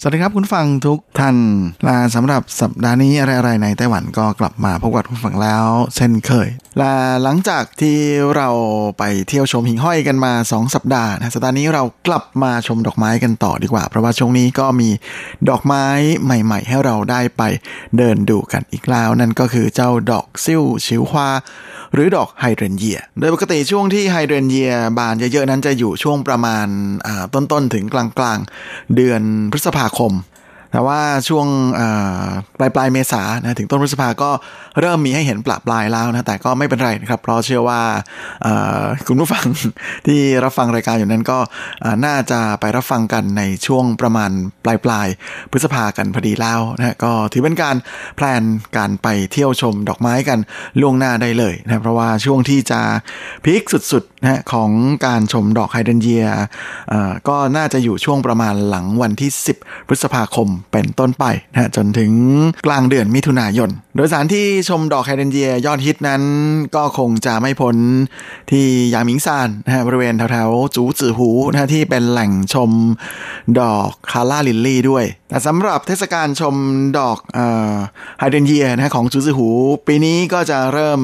Speaker 9: สวัสดีครับคุณฟังทุกท่านลาสำหรับสัปดาห์นี้อะไรๆในไต้หวันก็กลับมาพบกับคุณฟังแล้ว เช่นเคยลาหลังจากที่เราไปเที่ยวชมหิ่งห้อยกันมา 2 สัปดาห์นะสัปดาห์นี้เรากลับมาชมดอกไม้กันต่อดีกว่า เพราะว่าช่วงนี้ก็มีดอกไม้ใหม่ ๆ ให้เราได้ไปเดินดูกันอีกแล้ว นั่นก็คือเจ้าดอก绣球花 หรือดอกไฮเดรนเยีย โดยปกติช่วงที่ไฮเดรนเยียบานเยอะๆนั้นจะอยู่ช่วงประมาณต้นๆถึงกลางๆ เดือนพฤษภาคม แต่ว่าช่วงปลายปลายเมษานะถึงต้นพฤษภาก็เริ่มมีให้เห็นประปรายแล้วนะแต่ก็ไม่เป็นไรนะครับ เพราะเชื่อว่าคุณผู้ฟังที่รับฟังรายการอยู่นั้นก็น่าจะไปรับฟังกันในช่วงประมาณปลายปลายพฤษภากันพอดีแล้วนะก็ถือเป็นการ plan การไปเที่ยวชมดอกไม้กันล่วงหน้าได้เลยนะเพราะว่าช่วงที่จะ peak สุดๆนะของการชมดอกไฮเดรนเยียก็น่าจะอยู่ช่วงประมาณหลังวันที่ 10 พฤษภาคมเป็นต้นไปนะจนถึงกลางเดือนมิถุนายน โดยสถานที่ชมดอกไฮเดรนเยียยอดฮิตนั้นก็คงจะไม่พ้นที่หยางหมิงซานนะฮะบริเวณแถวๆจูจื่อหูนะที่เป็นแหล่งชมดอก calla lily ด้วย แต่สำหรับเทศกาลชมดอกไฮเดรนเยียนะของจูจื่อหู ปีนี้ก็จะเริ่ม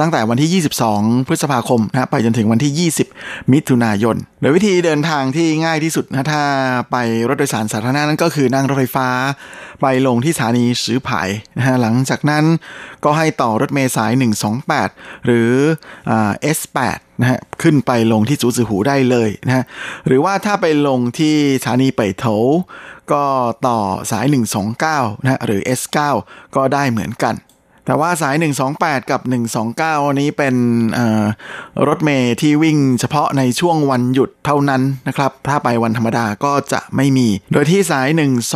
Speaker 9: ตั้งแต่วันที่ 22 พฤษภาคมนะไปจนถึงวันที่ 20 มิถุนายน โดยวิธีเดินทางที่ง่ายที่สุดนะถ้าไปรถโดยสารสาธารณะนั้นก็คือนั่งรถไฟฟ้า ไปลงที่สถานีสือไผนะฮะหลังจากนั้นก็ให้ต่อรถเมล์สาย 128 หรือ S แปดนะฮะขึ้นไปลงที่จูจื่อหูได้เลยนะฮะหรือว่าถ้าไปลงที่สถานีเป่ยโถก็ต่อสาย 129นะฮะหรือ S9 ก็ได้เหมือนกัน แต่ว่าสาย 128 กับ 129 นี้เป็นรถเมย์ที่วิ่งเฉพาะในช่วงวันหยุดเท่านั้นนะครับ ถ้าไปวันธรรมดาก็จะไม่มี โดยที่สาย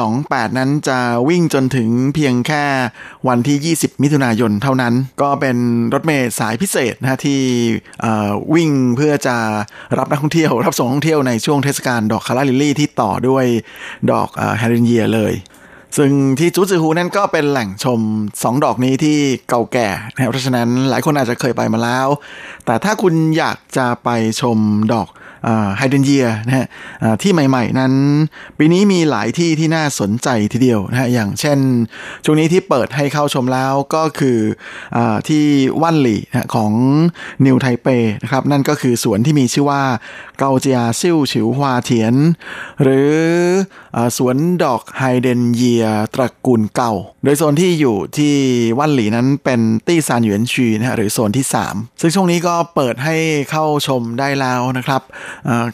Speaker 9: 128 นั้นจะวิ่งจนถึงเพียงแค่วันที่ 20 มิถุนายนเท่านั้น ก็เป็นรถเมย์สายพิเศษนะที่วิ่งเพื่อจะรับนักท่องเที่ยวรับส่งนักท่องเที่ยวในช่วงเทศกาลดอกคาราลิลลี่ที่ต่อด้วยดอกแฮร์รินเยียเลย ซึ่งที่จูจือฮูนั่นก็เป็นแหล่งชม 2 ดอกนี้ที่เก่าแก่นะเพราะฉะนั้นหลายคนอาจจะเคยไปมาแล้ว แต่ถ้าคุณอยากจะไปชมดอก ไฮเดนเยียนะฮะที่ใหม่ๆ นั้น ปีนี้มีหลายที่ที่น่าสนใจทีเดียวนะฮะอย่างเช่น ช่วงนี้ที่เปิดให้เข้าชมแล้วก็คือที่วันหลี่นะของนิวไทเปนะครับนั่นก็คือสวนที่มีชื่อว่า高家绣球花田 หรือสวนดอกไฮเดรนเยียตระกูลเกา โดยโซนที่อยู่ที่วันหลี่นั้นเป็น第三园区 นะฮะหรือโซนที่ 3 ซึ่งช่วงนี้ก็เปิดให้เข้าชมได้แล้วนะครับ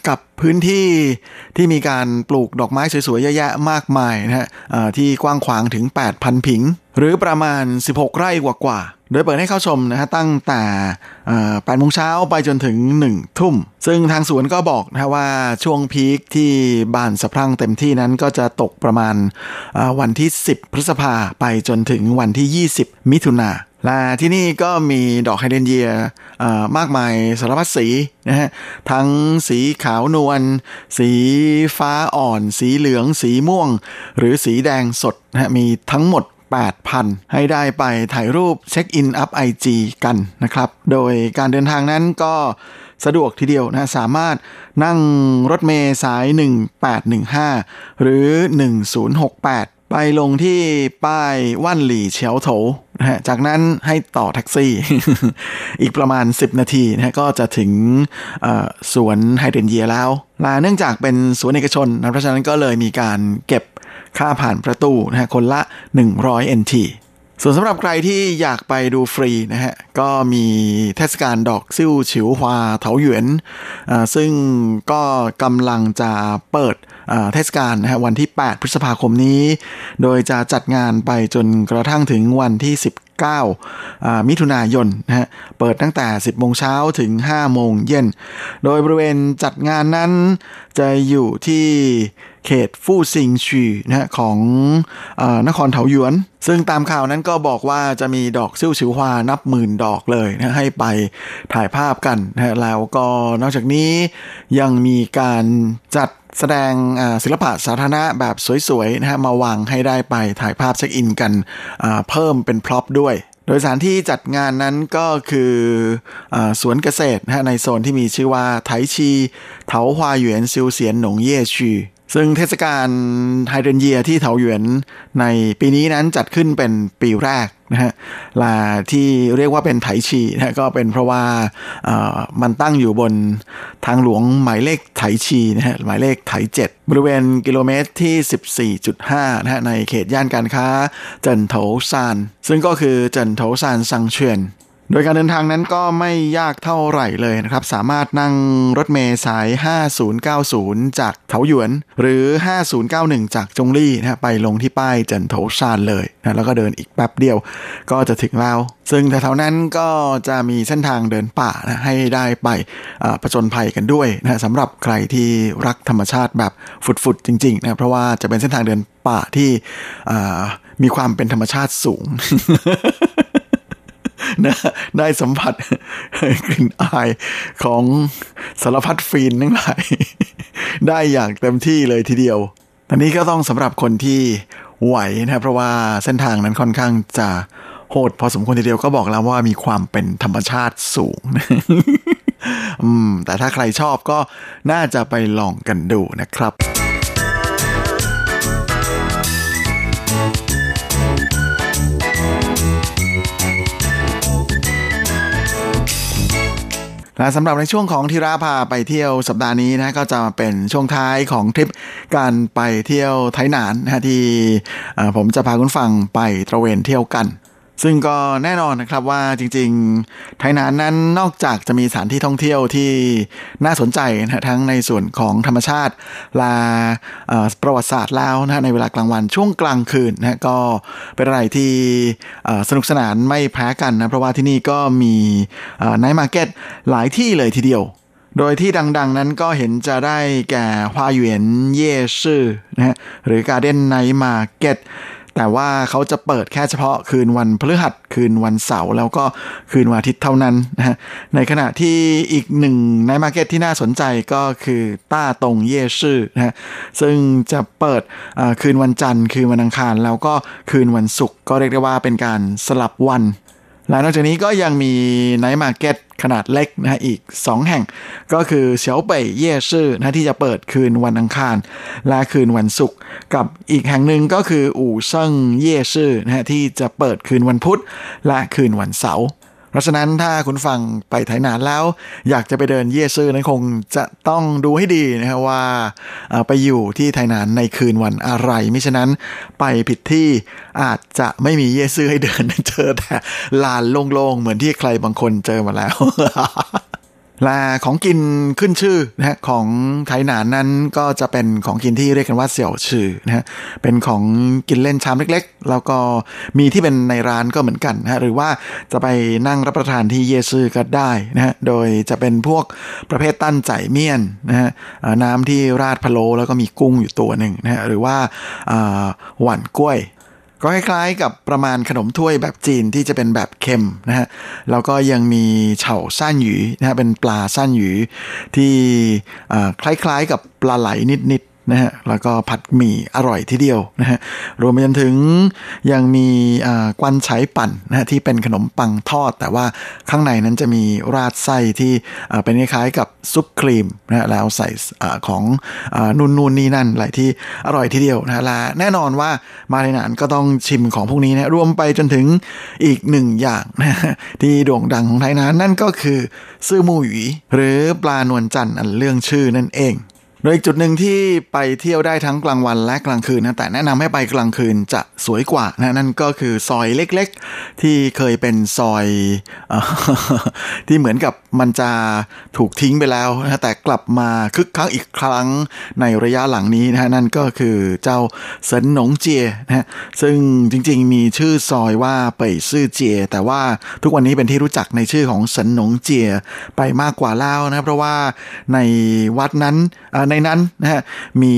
Speaker 9: กับพื้นที่ที่มีการปลูกดอกไม้สวยๆเยอะแยะมากมายนะฮะที่กว้างขวางถึง 8,000 ผิง หรือประมาณ 16 ไร่กว่าๆ โดยเปิดให้เข้าชมนะฮะตั้งแต่8โมงเช้าไปจนถึง 1 ทุ่ม ซึ่งทางสวนก็บอกนะว่าช่วงพีคที่บานสะพรั่งเต็มที่นั้นก็จะตกประมาณวันที่ 10 พฤษภาไปจนถึงวันที่ 20 มิถุนา และที่นี่ก็มีดอกไฮเดนเยียมากมายสารพัดสีนะฮะทั้งสีขาวนวลสีฟ้าอ่อน สีเหลือง สีม่วง หรือสีแดงสดนะฮะมีทั้งหมด 8,000 ให้ได้ไปถ่ายรูปเช็คอินอัพไอจีกันนะครับ โดยการเดินทางนั้นก็สะดวกทีเดียวนะสามารถนั่งรถเมย์สาย 1815 หรือ 1068 ไปลงที่ป้ายว่านหลี่เฉียวโถนะฮะจากนั้นให้ต่อแท็กซี่ อีกประมาณ 10 นาทีนะฮะก็จะถึงสวนไฮเดนเยียแล้วลาเนื่องจากเป็นสวนเอกชนนะเพราะฉะนั้นก็เลยมีการเก็บค่าผ่านประตูนะฮะคนละ 100 NT ส่วนสำหรับใครที่อยากไปดูฟรีนะฮะ ก็มีเทศกาลดอกซิ่วฉิวฮวาเถาหยวนซึ่งก็กำลังจะเปิดเทศกาลนะฮะวันที่ 8 พฤษภาคมนี้ โดยจะจัดงานไปจนกระทั่งถึงวันที่ 19 มิถุนายนนะฮะ เปิดตั้งแต่ 10 โมงเช้าถึง 5 โมงเย็น โดยบริเวณจัดงานนั้นจะอยู่ที่ เขตฟู่ซิงชีนะฮะของอนครเถาหยวน ซึ่งตามข่าวนั้นก็บอกว่าจะมีดอกซิ่วชิวฮวานับหมื่นดอกเลยนะให้ไปถ่ายภาพกันนะแล้วก็นอกจากนี้ยังมีการจัดแสดงศิลปะสาธารณะแบบสวยๆนะฮะมาวางให้ได้ไปถ่ายภาพเช็คอินกันเพิ่มเป็น prop ด้วยโดยสถานที่จัดงานนั้นก็คืออสวนเกษตรนะฮะในโซนที่มีชื่อว่าไถชี เถาฮวาหยวนซิวเสียนหนงเย่ชี ซึ่งเทศกาลไฮเดรนเยียที่เถาหยวนในปีนี้นั้นจัดขึ้นเป็นปีแรกนะฮะลาที่เรียกว่าเป็นไถชีนะก็เป็นเพราะว่ามันตั้งอยู่บนทางหลวงหมายเลขไถชีนะฮะหมายเลขไถเจ็ดบริเวณกิโลเมตรที่ 14.5นะฮะในเขตย่านการค้าเจินโถซาน ซึ่งก็คือเจินโถซานซังเชียน โดยการเดินทางนั้นก็ไม่ยากเท่าไหร่เลยนะครับ สามารถนั่งรถเมล์สาย 5090 จากเถาหยวน หรือ 5091 จากจงลี่นะไปลงที่ป้ายเจินโถซานเลยนะแล้วก็เดินอีกแป๊บเดียว ก็จะถึงแล้ว ซึ่งแถวๆนั้นก็จะมีเส้นทางเดินป่านะให้ได้ไปผจญภัยกันด้วยนะสำหรับใครที่รักธรรมชาติแบบฟุดๆจริงๆนะเพราะว่าจะเป็นเส้นทางเดินป่าที่มีความเป็นธรรมชาติสูง นะได้สัมผัสกลิ่นอายของสารพัดฟีนทั้งหลาย ได้อย่างเต็มที่เลยทีเดียวอันนี้ก็ต้องสำหรับคนที่ไหวนะเพราะว่าเส้นทางนั้นค่อนข้างจะโหดพอสมควรทีเดียวก็บอกแล้วว่ามีความเป็นธรรมชาติสูงอืมแต่ถ้าใครชอบก็น่าจะไปลองกันดูนะครับ และสำหรับในช่วงของทีราพาไปเที่ยวสัปดาห์นี้นะก็จะเป็นช่วงท้ายของทริปการไปเที่ยวไทยนานนะที่ผมจะพาคุณฟังไปตระเวนเที่ยวกัน ซึ่งก็แน่นอนนะครับว่าจริงๆ ไถหนานนั้นนอกจากจะมีสถานที่ท่องเที่ยวที่น่าสนใจนะทั้งในส่วนของธรรมชาติละประวัติศาสตร์แล้วนะในเวลากลางวันช่วงกลางคืนนะก็เป็นอะไรที่สนุกสนานไม่แพ้กันนะเพราะว่าที่นี่ก็มี night market หลายที่เลยทีเดียวโดยที่ดัง ๆ นั้นก็เห็นจะได้แก่ฮวาเหวียนเย่ชื่อนะฮะหรือ garden night market แต่ว่าเขาจะเปิดแค่เฉพาะคืนวันพฤหัสคืนวันเสาร์แล้วก็คืนวันอาทิตย์เท่านั้นนะฮะในขณะที่อีกหนึ่ง night market ที่น่าสนใจก็คือต้าตงเย่ชื่อนะฮะซึ่งจะเปิดคืนวันจันทร์คืนวันอังคาร แล้วก็คืนวันศุกร์ก็เรียกได้ว่าเป็นการสลับวันและนอกจากนี้ก็ยังมี night market ขนาดเล็กนะฮะอีก 2 แห่ง ก็คือเฉียวเป่ยเย่ซื่อนะที่จะเปิดคืนวันอังคาร และคืนวันศุกร์กับอีกแห่งหนึ่งก็คืออู่เซิงเย่ซื่อนะฮะที่จะเปิดคืนวันพุธ และคืนวันเสาร์ ราะฉะนั้นถ้าคุณฟังไปไถนานแล้ว อยากจะไปเดินเย่ซื่อนั้นคงจะต้องดูให้ดีนะครับว่าไปอยู่ที่ไถนานในคืนวันอะไรมิฉะนั้นไปผิดที่อาจจะไม่มีเย่ซื่อให้เดินเจอแต่ลานโล่งๆเหมือนที่ใครบางคนเจอมาแล้ว และของกินขึ้นชื่อนะฮะของไทยหนานนั้นก็จะเป็นของกินที่เรียกกันว่าเสี่ยวชื่อนะฮะเป็นของกินเล่นชามเล็กๆ แล้วก็มีที่เป็นในร้านก็เหมือนกันนะหรือว่าจะไปนั่งรับประทานที่เยซื่อก็ได้นะฮะโดยจะเป็นพวกประเภทตั้นใจเมี่ยนนะฮะน้ำที่ราดพะโล้แล้วก็มีกุ้งอยู่ตัวหนึ่งนะฮะหรือว่าหวานกล้วย ก็คล้ายๆกับประมาณขนมถ้วยแบบจีนที่จะเป็นแบบเค็มนะฮะแล้วก็ยังมีเฉาสั้นหยีนะฮะเป็นปลาสั้นหยีที่คล้ายๆกับปลาไหลนิดๆ นะฮะแล้วก็ผัดหมี่อร่อยทีเดียวนะฮะรวมไปจนถึงยังมีกวนไฉปั่นนะฮะที่เป็นขนมปังทอด แต่ว่าข้างในนั้นจะมีราดไส้ที่เป็นคล้ายๆกับซุปครีมนะฮะแล้วใส่ของนุ่นๆนี่นั่นหลายที่อร่อยทีเดียวนะฮะและแน่นอนว่ามาในนานก็ต้องชิมของพวกนี้นะรวมไปจนถึงอีกหนึ่งอย่างนะที่โด่งดังของไทยนานนั่นก็คือซื่อมูหยีหรือปลานวลจันทร์อันเรื่องชื่อนั่นเอง ดยอีกจุดหนึ่งที่ไปเที่ยวได้ทั้งกลางวันและกลางคืนนะแต่แนะนำให้ไปกลางคืนจะสวยกว่านะนั่นก็คือซอยเล็กๆ ที่เคยเป็นซอยอที่เหมือนกับ มันจะถูกทิ้งไปแล้วนะแต่กลับมาคึกคักอีกครั้งในระยะหลังนี้นะนั่นก็คือเจ้าเซินหนงเจียนะซึ่งจริงๆมีชื่อซอยว่าเป่ยซื่อเจีย แต่ว่าทุกวันนี้เป็นที่รู้จักในชื่อของเซินหนงเจียไปมากกว่าแล้วนะเพราะว่าในวัดนั้นในนั้นนะฮะมี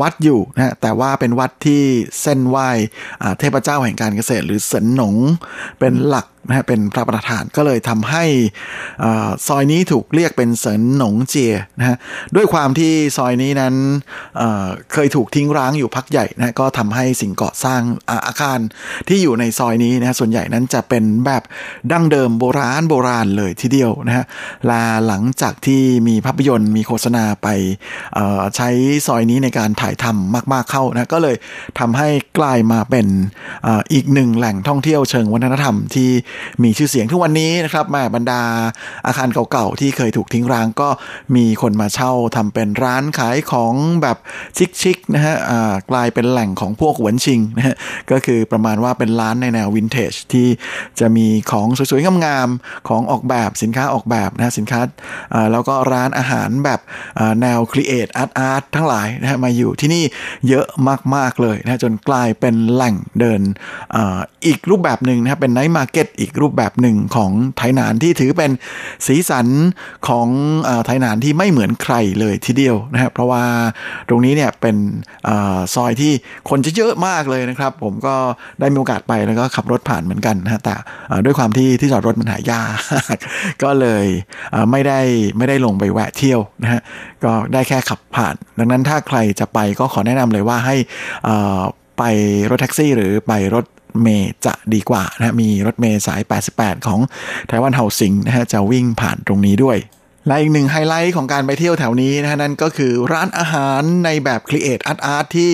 Speaker 9: วัดอยู่นะแต่ว่าเป็นวัดที่เส้นไหว้เทพเจ้าแห่งการเกษตร หรือเสินหนงเป็นหลัก นะฮะเป็นพระประธานก็เลยทำให้ซอยนี้ถูกเรียกเป็นเสินหนงเจียนะฮะด้วยความที่ซอยนี้นั้นเเคยถูกทิ้งร้างอยู่พักใหญ่นะก็ทำให้สิ่งก่อสร้างอาคารที่อยู่ในซอยนี้นะส่วนใหญ่นั้นจะเป็นแบบดั้งเดิมโบราณโบราณเลยทีเดียวนะฮะลาหลังจากที่มีภาพยนตร์มีโฆษณาไปใช้ซอยนี้ในการถ่ายทำมากๆเข้านะก็เลยทำให้กลายมาเป็นออีกหนึ่งแหล่งท่องเที่ยวเชิงวัฒนธรรมที่มีชื่อเสียงทุกวันนี้นะครับแม่บรรดาอาคารเก่าๆที่เคยถูกทิ้งร้างก็มีคนมาเช่าทำเป็นร้านขายของแบบชิคๆนะฮะกลายเป็นแหล่งของพวก文青นะฮะก็คือประมาณว่าเป็นร้านในแนววินเทจที่จะมีของสวยๆงามๆของออกแบบสินค้าออกแบบนะสินค้าแล้วก็ร้านอาหารแบบแนว create art art ทั้งหลายนะฮะมาอยู่ที่นี่เยอะมากๆเลยนะจนกลายเป็นแหล่งเดินออีกรูปแบบหนึ่งนะครับเป็น night market อีกรูปแบบหนึ่งของไถหนานที่ถือเป็นสีสันของไถหนานที่ไม่เหมือนใครเลยทีเดียวนะครับเพราะว่าตรงนี้เนี่ยเป็นอซอยที่คนจะเยอะมากเลยนะครับ ผมก็ได้มีโอกาสไปแล้วก็ขับรถผ่านเหมือนกันนะแต่ด้วยความที่ที่จอดรถมันหายากก็เลยไม่ได้ไม่ได้ลงไปแวะเที่ยวนะฮะก็ได้แค่ขับผ่าน ดังนั้นถ้าใครจะไปก็ขอแนะนำเลยว่าให้ไปรถแท็กซี่หรือไปรถ เมล์จะดีกว่านะมีรถเมล์สาย 88 ของไต้หวันเฮาสิงนะฮะจะวิ่งผ่านตรงนี้ด้วย และอีกหนึ่งไฮไลท์ของการไปเที่ยวแถวนี้นะนั่นก็คือร้านอาหารในแบบ create art art ที่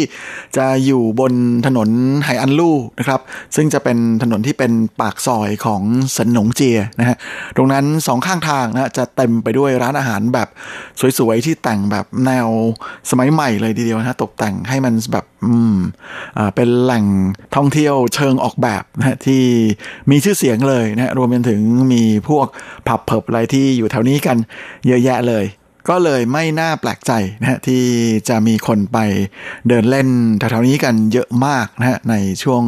Speaker 9: จะอยู่บนถนนไหอันลู่นะครับซึ่งจะเป็นถนนที่เป็นปากซอยของเสินหนงเจียนะฮะตรงนั้นสองข้างทางนะจะเต็มไปด้วยร้านอาหารแบบสวยๆ ที่แต่งแบบแนวสมัยใหม่เลยทีเดียวนะตกแต่งให้มันแบบอืมอ่าเป็นแหล่งท่องเที่ยวเชิงออกแบบนะที่มีชื่อเสียงเลยนะรวมไปถึงมีพวกผับเพิบอะไรที่อยู่แถวนี้กันเยอะแยะเลย ก็เลยไม่น่าแปลกใจนะที่จะมีคนไปเดินเล่นแถวๆนี้กันเยอะมากนะฮะในช่วง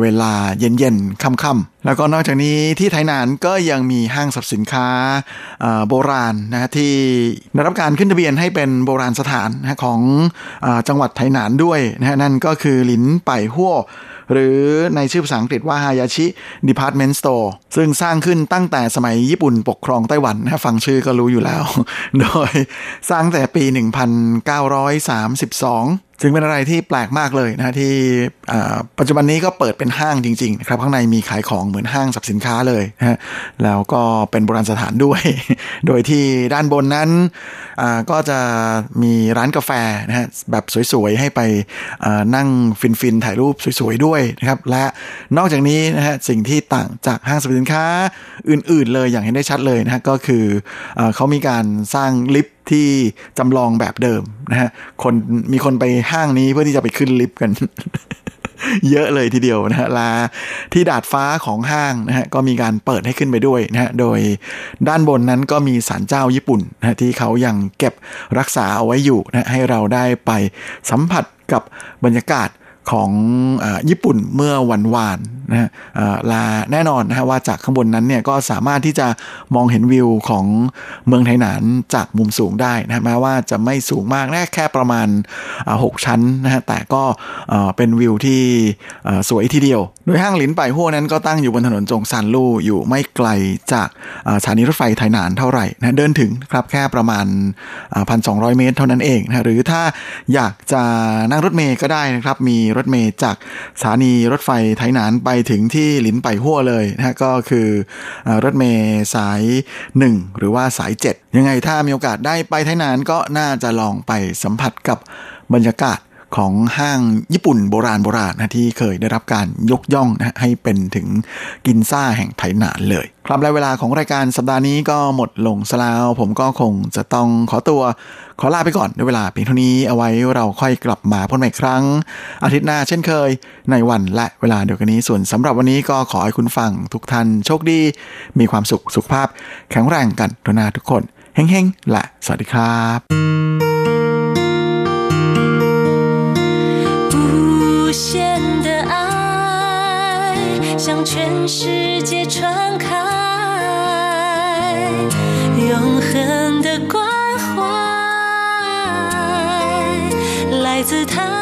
Speaker 9: เวลาเย็นๆค่ำๆแล้วก็นอกจากนี้ที่ไทยนานก็ยังมีห้างสรรพสินค้าโบราณนะที่ได้รับการขึ้นทะเบียนให้เป็นโบราณสถานนะของอจังหวัดไทยนานด้วยนะฮะนั่นก็คือหลินไปหัว หรือในชื่อภาษาอังกฤษว่าฮายาชิ Department Store ซึ่งสร้างขึ้นตั้งแต่สมัยญี่ปุ่นปกครองไต้หวันนะฟังชื่อก็รู้อยู่แล้ว โดยสร้างแต่ปี 1932 ซึ่งเป็นอะไรที่แปลกมากเลยนะที่ปัจจุบันนี้ก็เปิดเป็นห้างจริงๆนะครับข้างในมีขายของเหมือนห้างสับสินค้าเลยนะฮะแล้วก็เป็นโบราณสถานด้วย โดยที่ด้านบนนั้นก็จะมีร้านกาแฟนะฮะแบบสวยๆให้ไปนั่งฟินๆถ่ายรูปสวยๆด้วยนะครับและนอกจากนี้นะฮะสิ่งที่ต่างจากห้างสรรพสินค้าอื่นๆเลยอย่างเห็นได้ชัดเลยนะฮะก็คือเขามีการสร้างลิฟต์ที่จำลองแบบเดิมนะฮะคนมีคนไปห้างนี้เพื่อที่จะไปขึ้นลิฟต์กัน เยอะเลยทีเดียวนะฮะลาที่ดาดฟ้าของห้างนะฮะก็มีการเปิดให้ขึ้นไปด้วยนะฮะโดยด้านบนนั้นก็มีศาลเจ้าญี่ปุ่นนะที่เขายังเก็บรักษาเอาไว้อยู่นะให้เราได้ไปสัมผัสกับบรรยากาศ ของอญี่ปุ่นเมื่อวันวานนะฮะลาแน่นอนนะฮะว่าจากข้างบนนั้นเนี่ยก็สามารถที่จะมองเห็นวิวของเมืองไทหนานจากมุมสูงได้นะแม้ว่าจะไม่สูงมากแค่แค่ประมาณหกชั้นนะฮะแต่ก็เป็นวิวที่สวยทีเดียว โดยห้างหลินไปหัวนั้นก็ตั้งอยู่บนถนนจงซานลู่อยู่ไม่ไกลจากสถานีรถไฟไทหนานเท่าไหร่นะเดินถึงครับแค่ประมาณพันสองเมตรเท่านั้นเองนะหรือถ้าอยากจะนั่งรถเมย์ก็ได้นะครับมีรถเมย์จากสถานีรถไฟไทหนานไปถึงที่หลินไปหัวเลยนะฮะก็คือรถเมย์สาย 1 หรือว่าสาย 7 ยังไงถ้ามีโอกาสได้ไปไทยนานก็น่าจะลองไปสัมผัสกับบรรยากาศ ของห้างญี่ปุ่นโบราณโบราณนะที่เคยได้รับการยกย่องนะให้เป็นถึงกินซ่าแห่งไทยนานเลย ครับและเวลาของรายการสัปดาห์นี้ก็หมดลงซะแล้วผมก็คงจะต้องขอตัวขอลาไปก่อนด้วยเวลาเพียงเท่านี้เอาไว้เราค่อยกลับมาพบกันอีกครั้ง อาทิตย์หน้าเช่นเคย ในวันและเวลาเดียวกันนี้ส่วนสำหรับวันนี้ก็ขอให้คุณฟังทุกท่านโชคดี มีความสุขสุขภาพ แข็งแรงกันทุกนาทุกคนเฮ้งๆและสวัสดีครับ 向全世界传开，永恒的关怀来自他。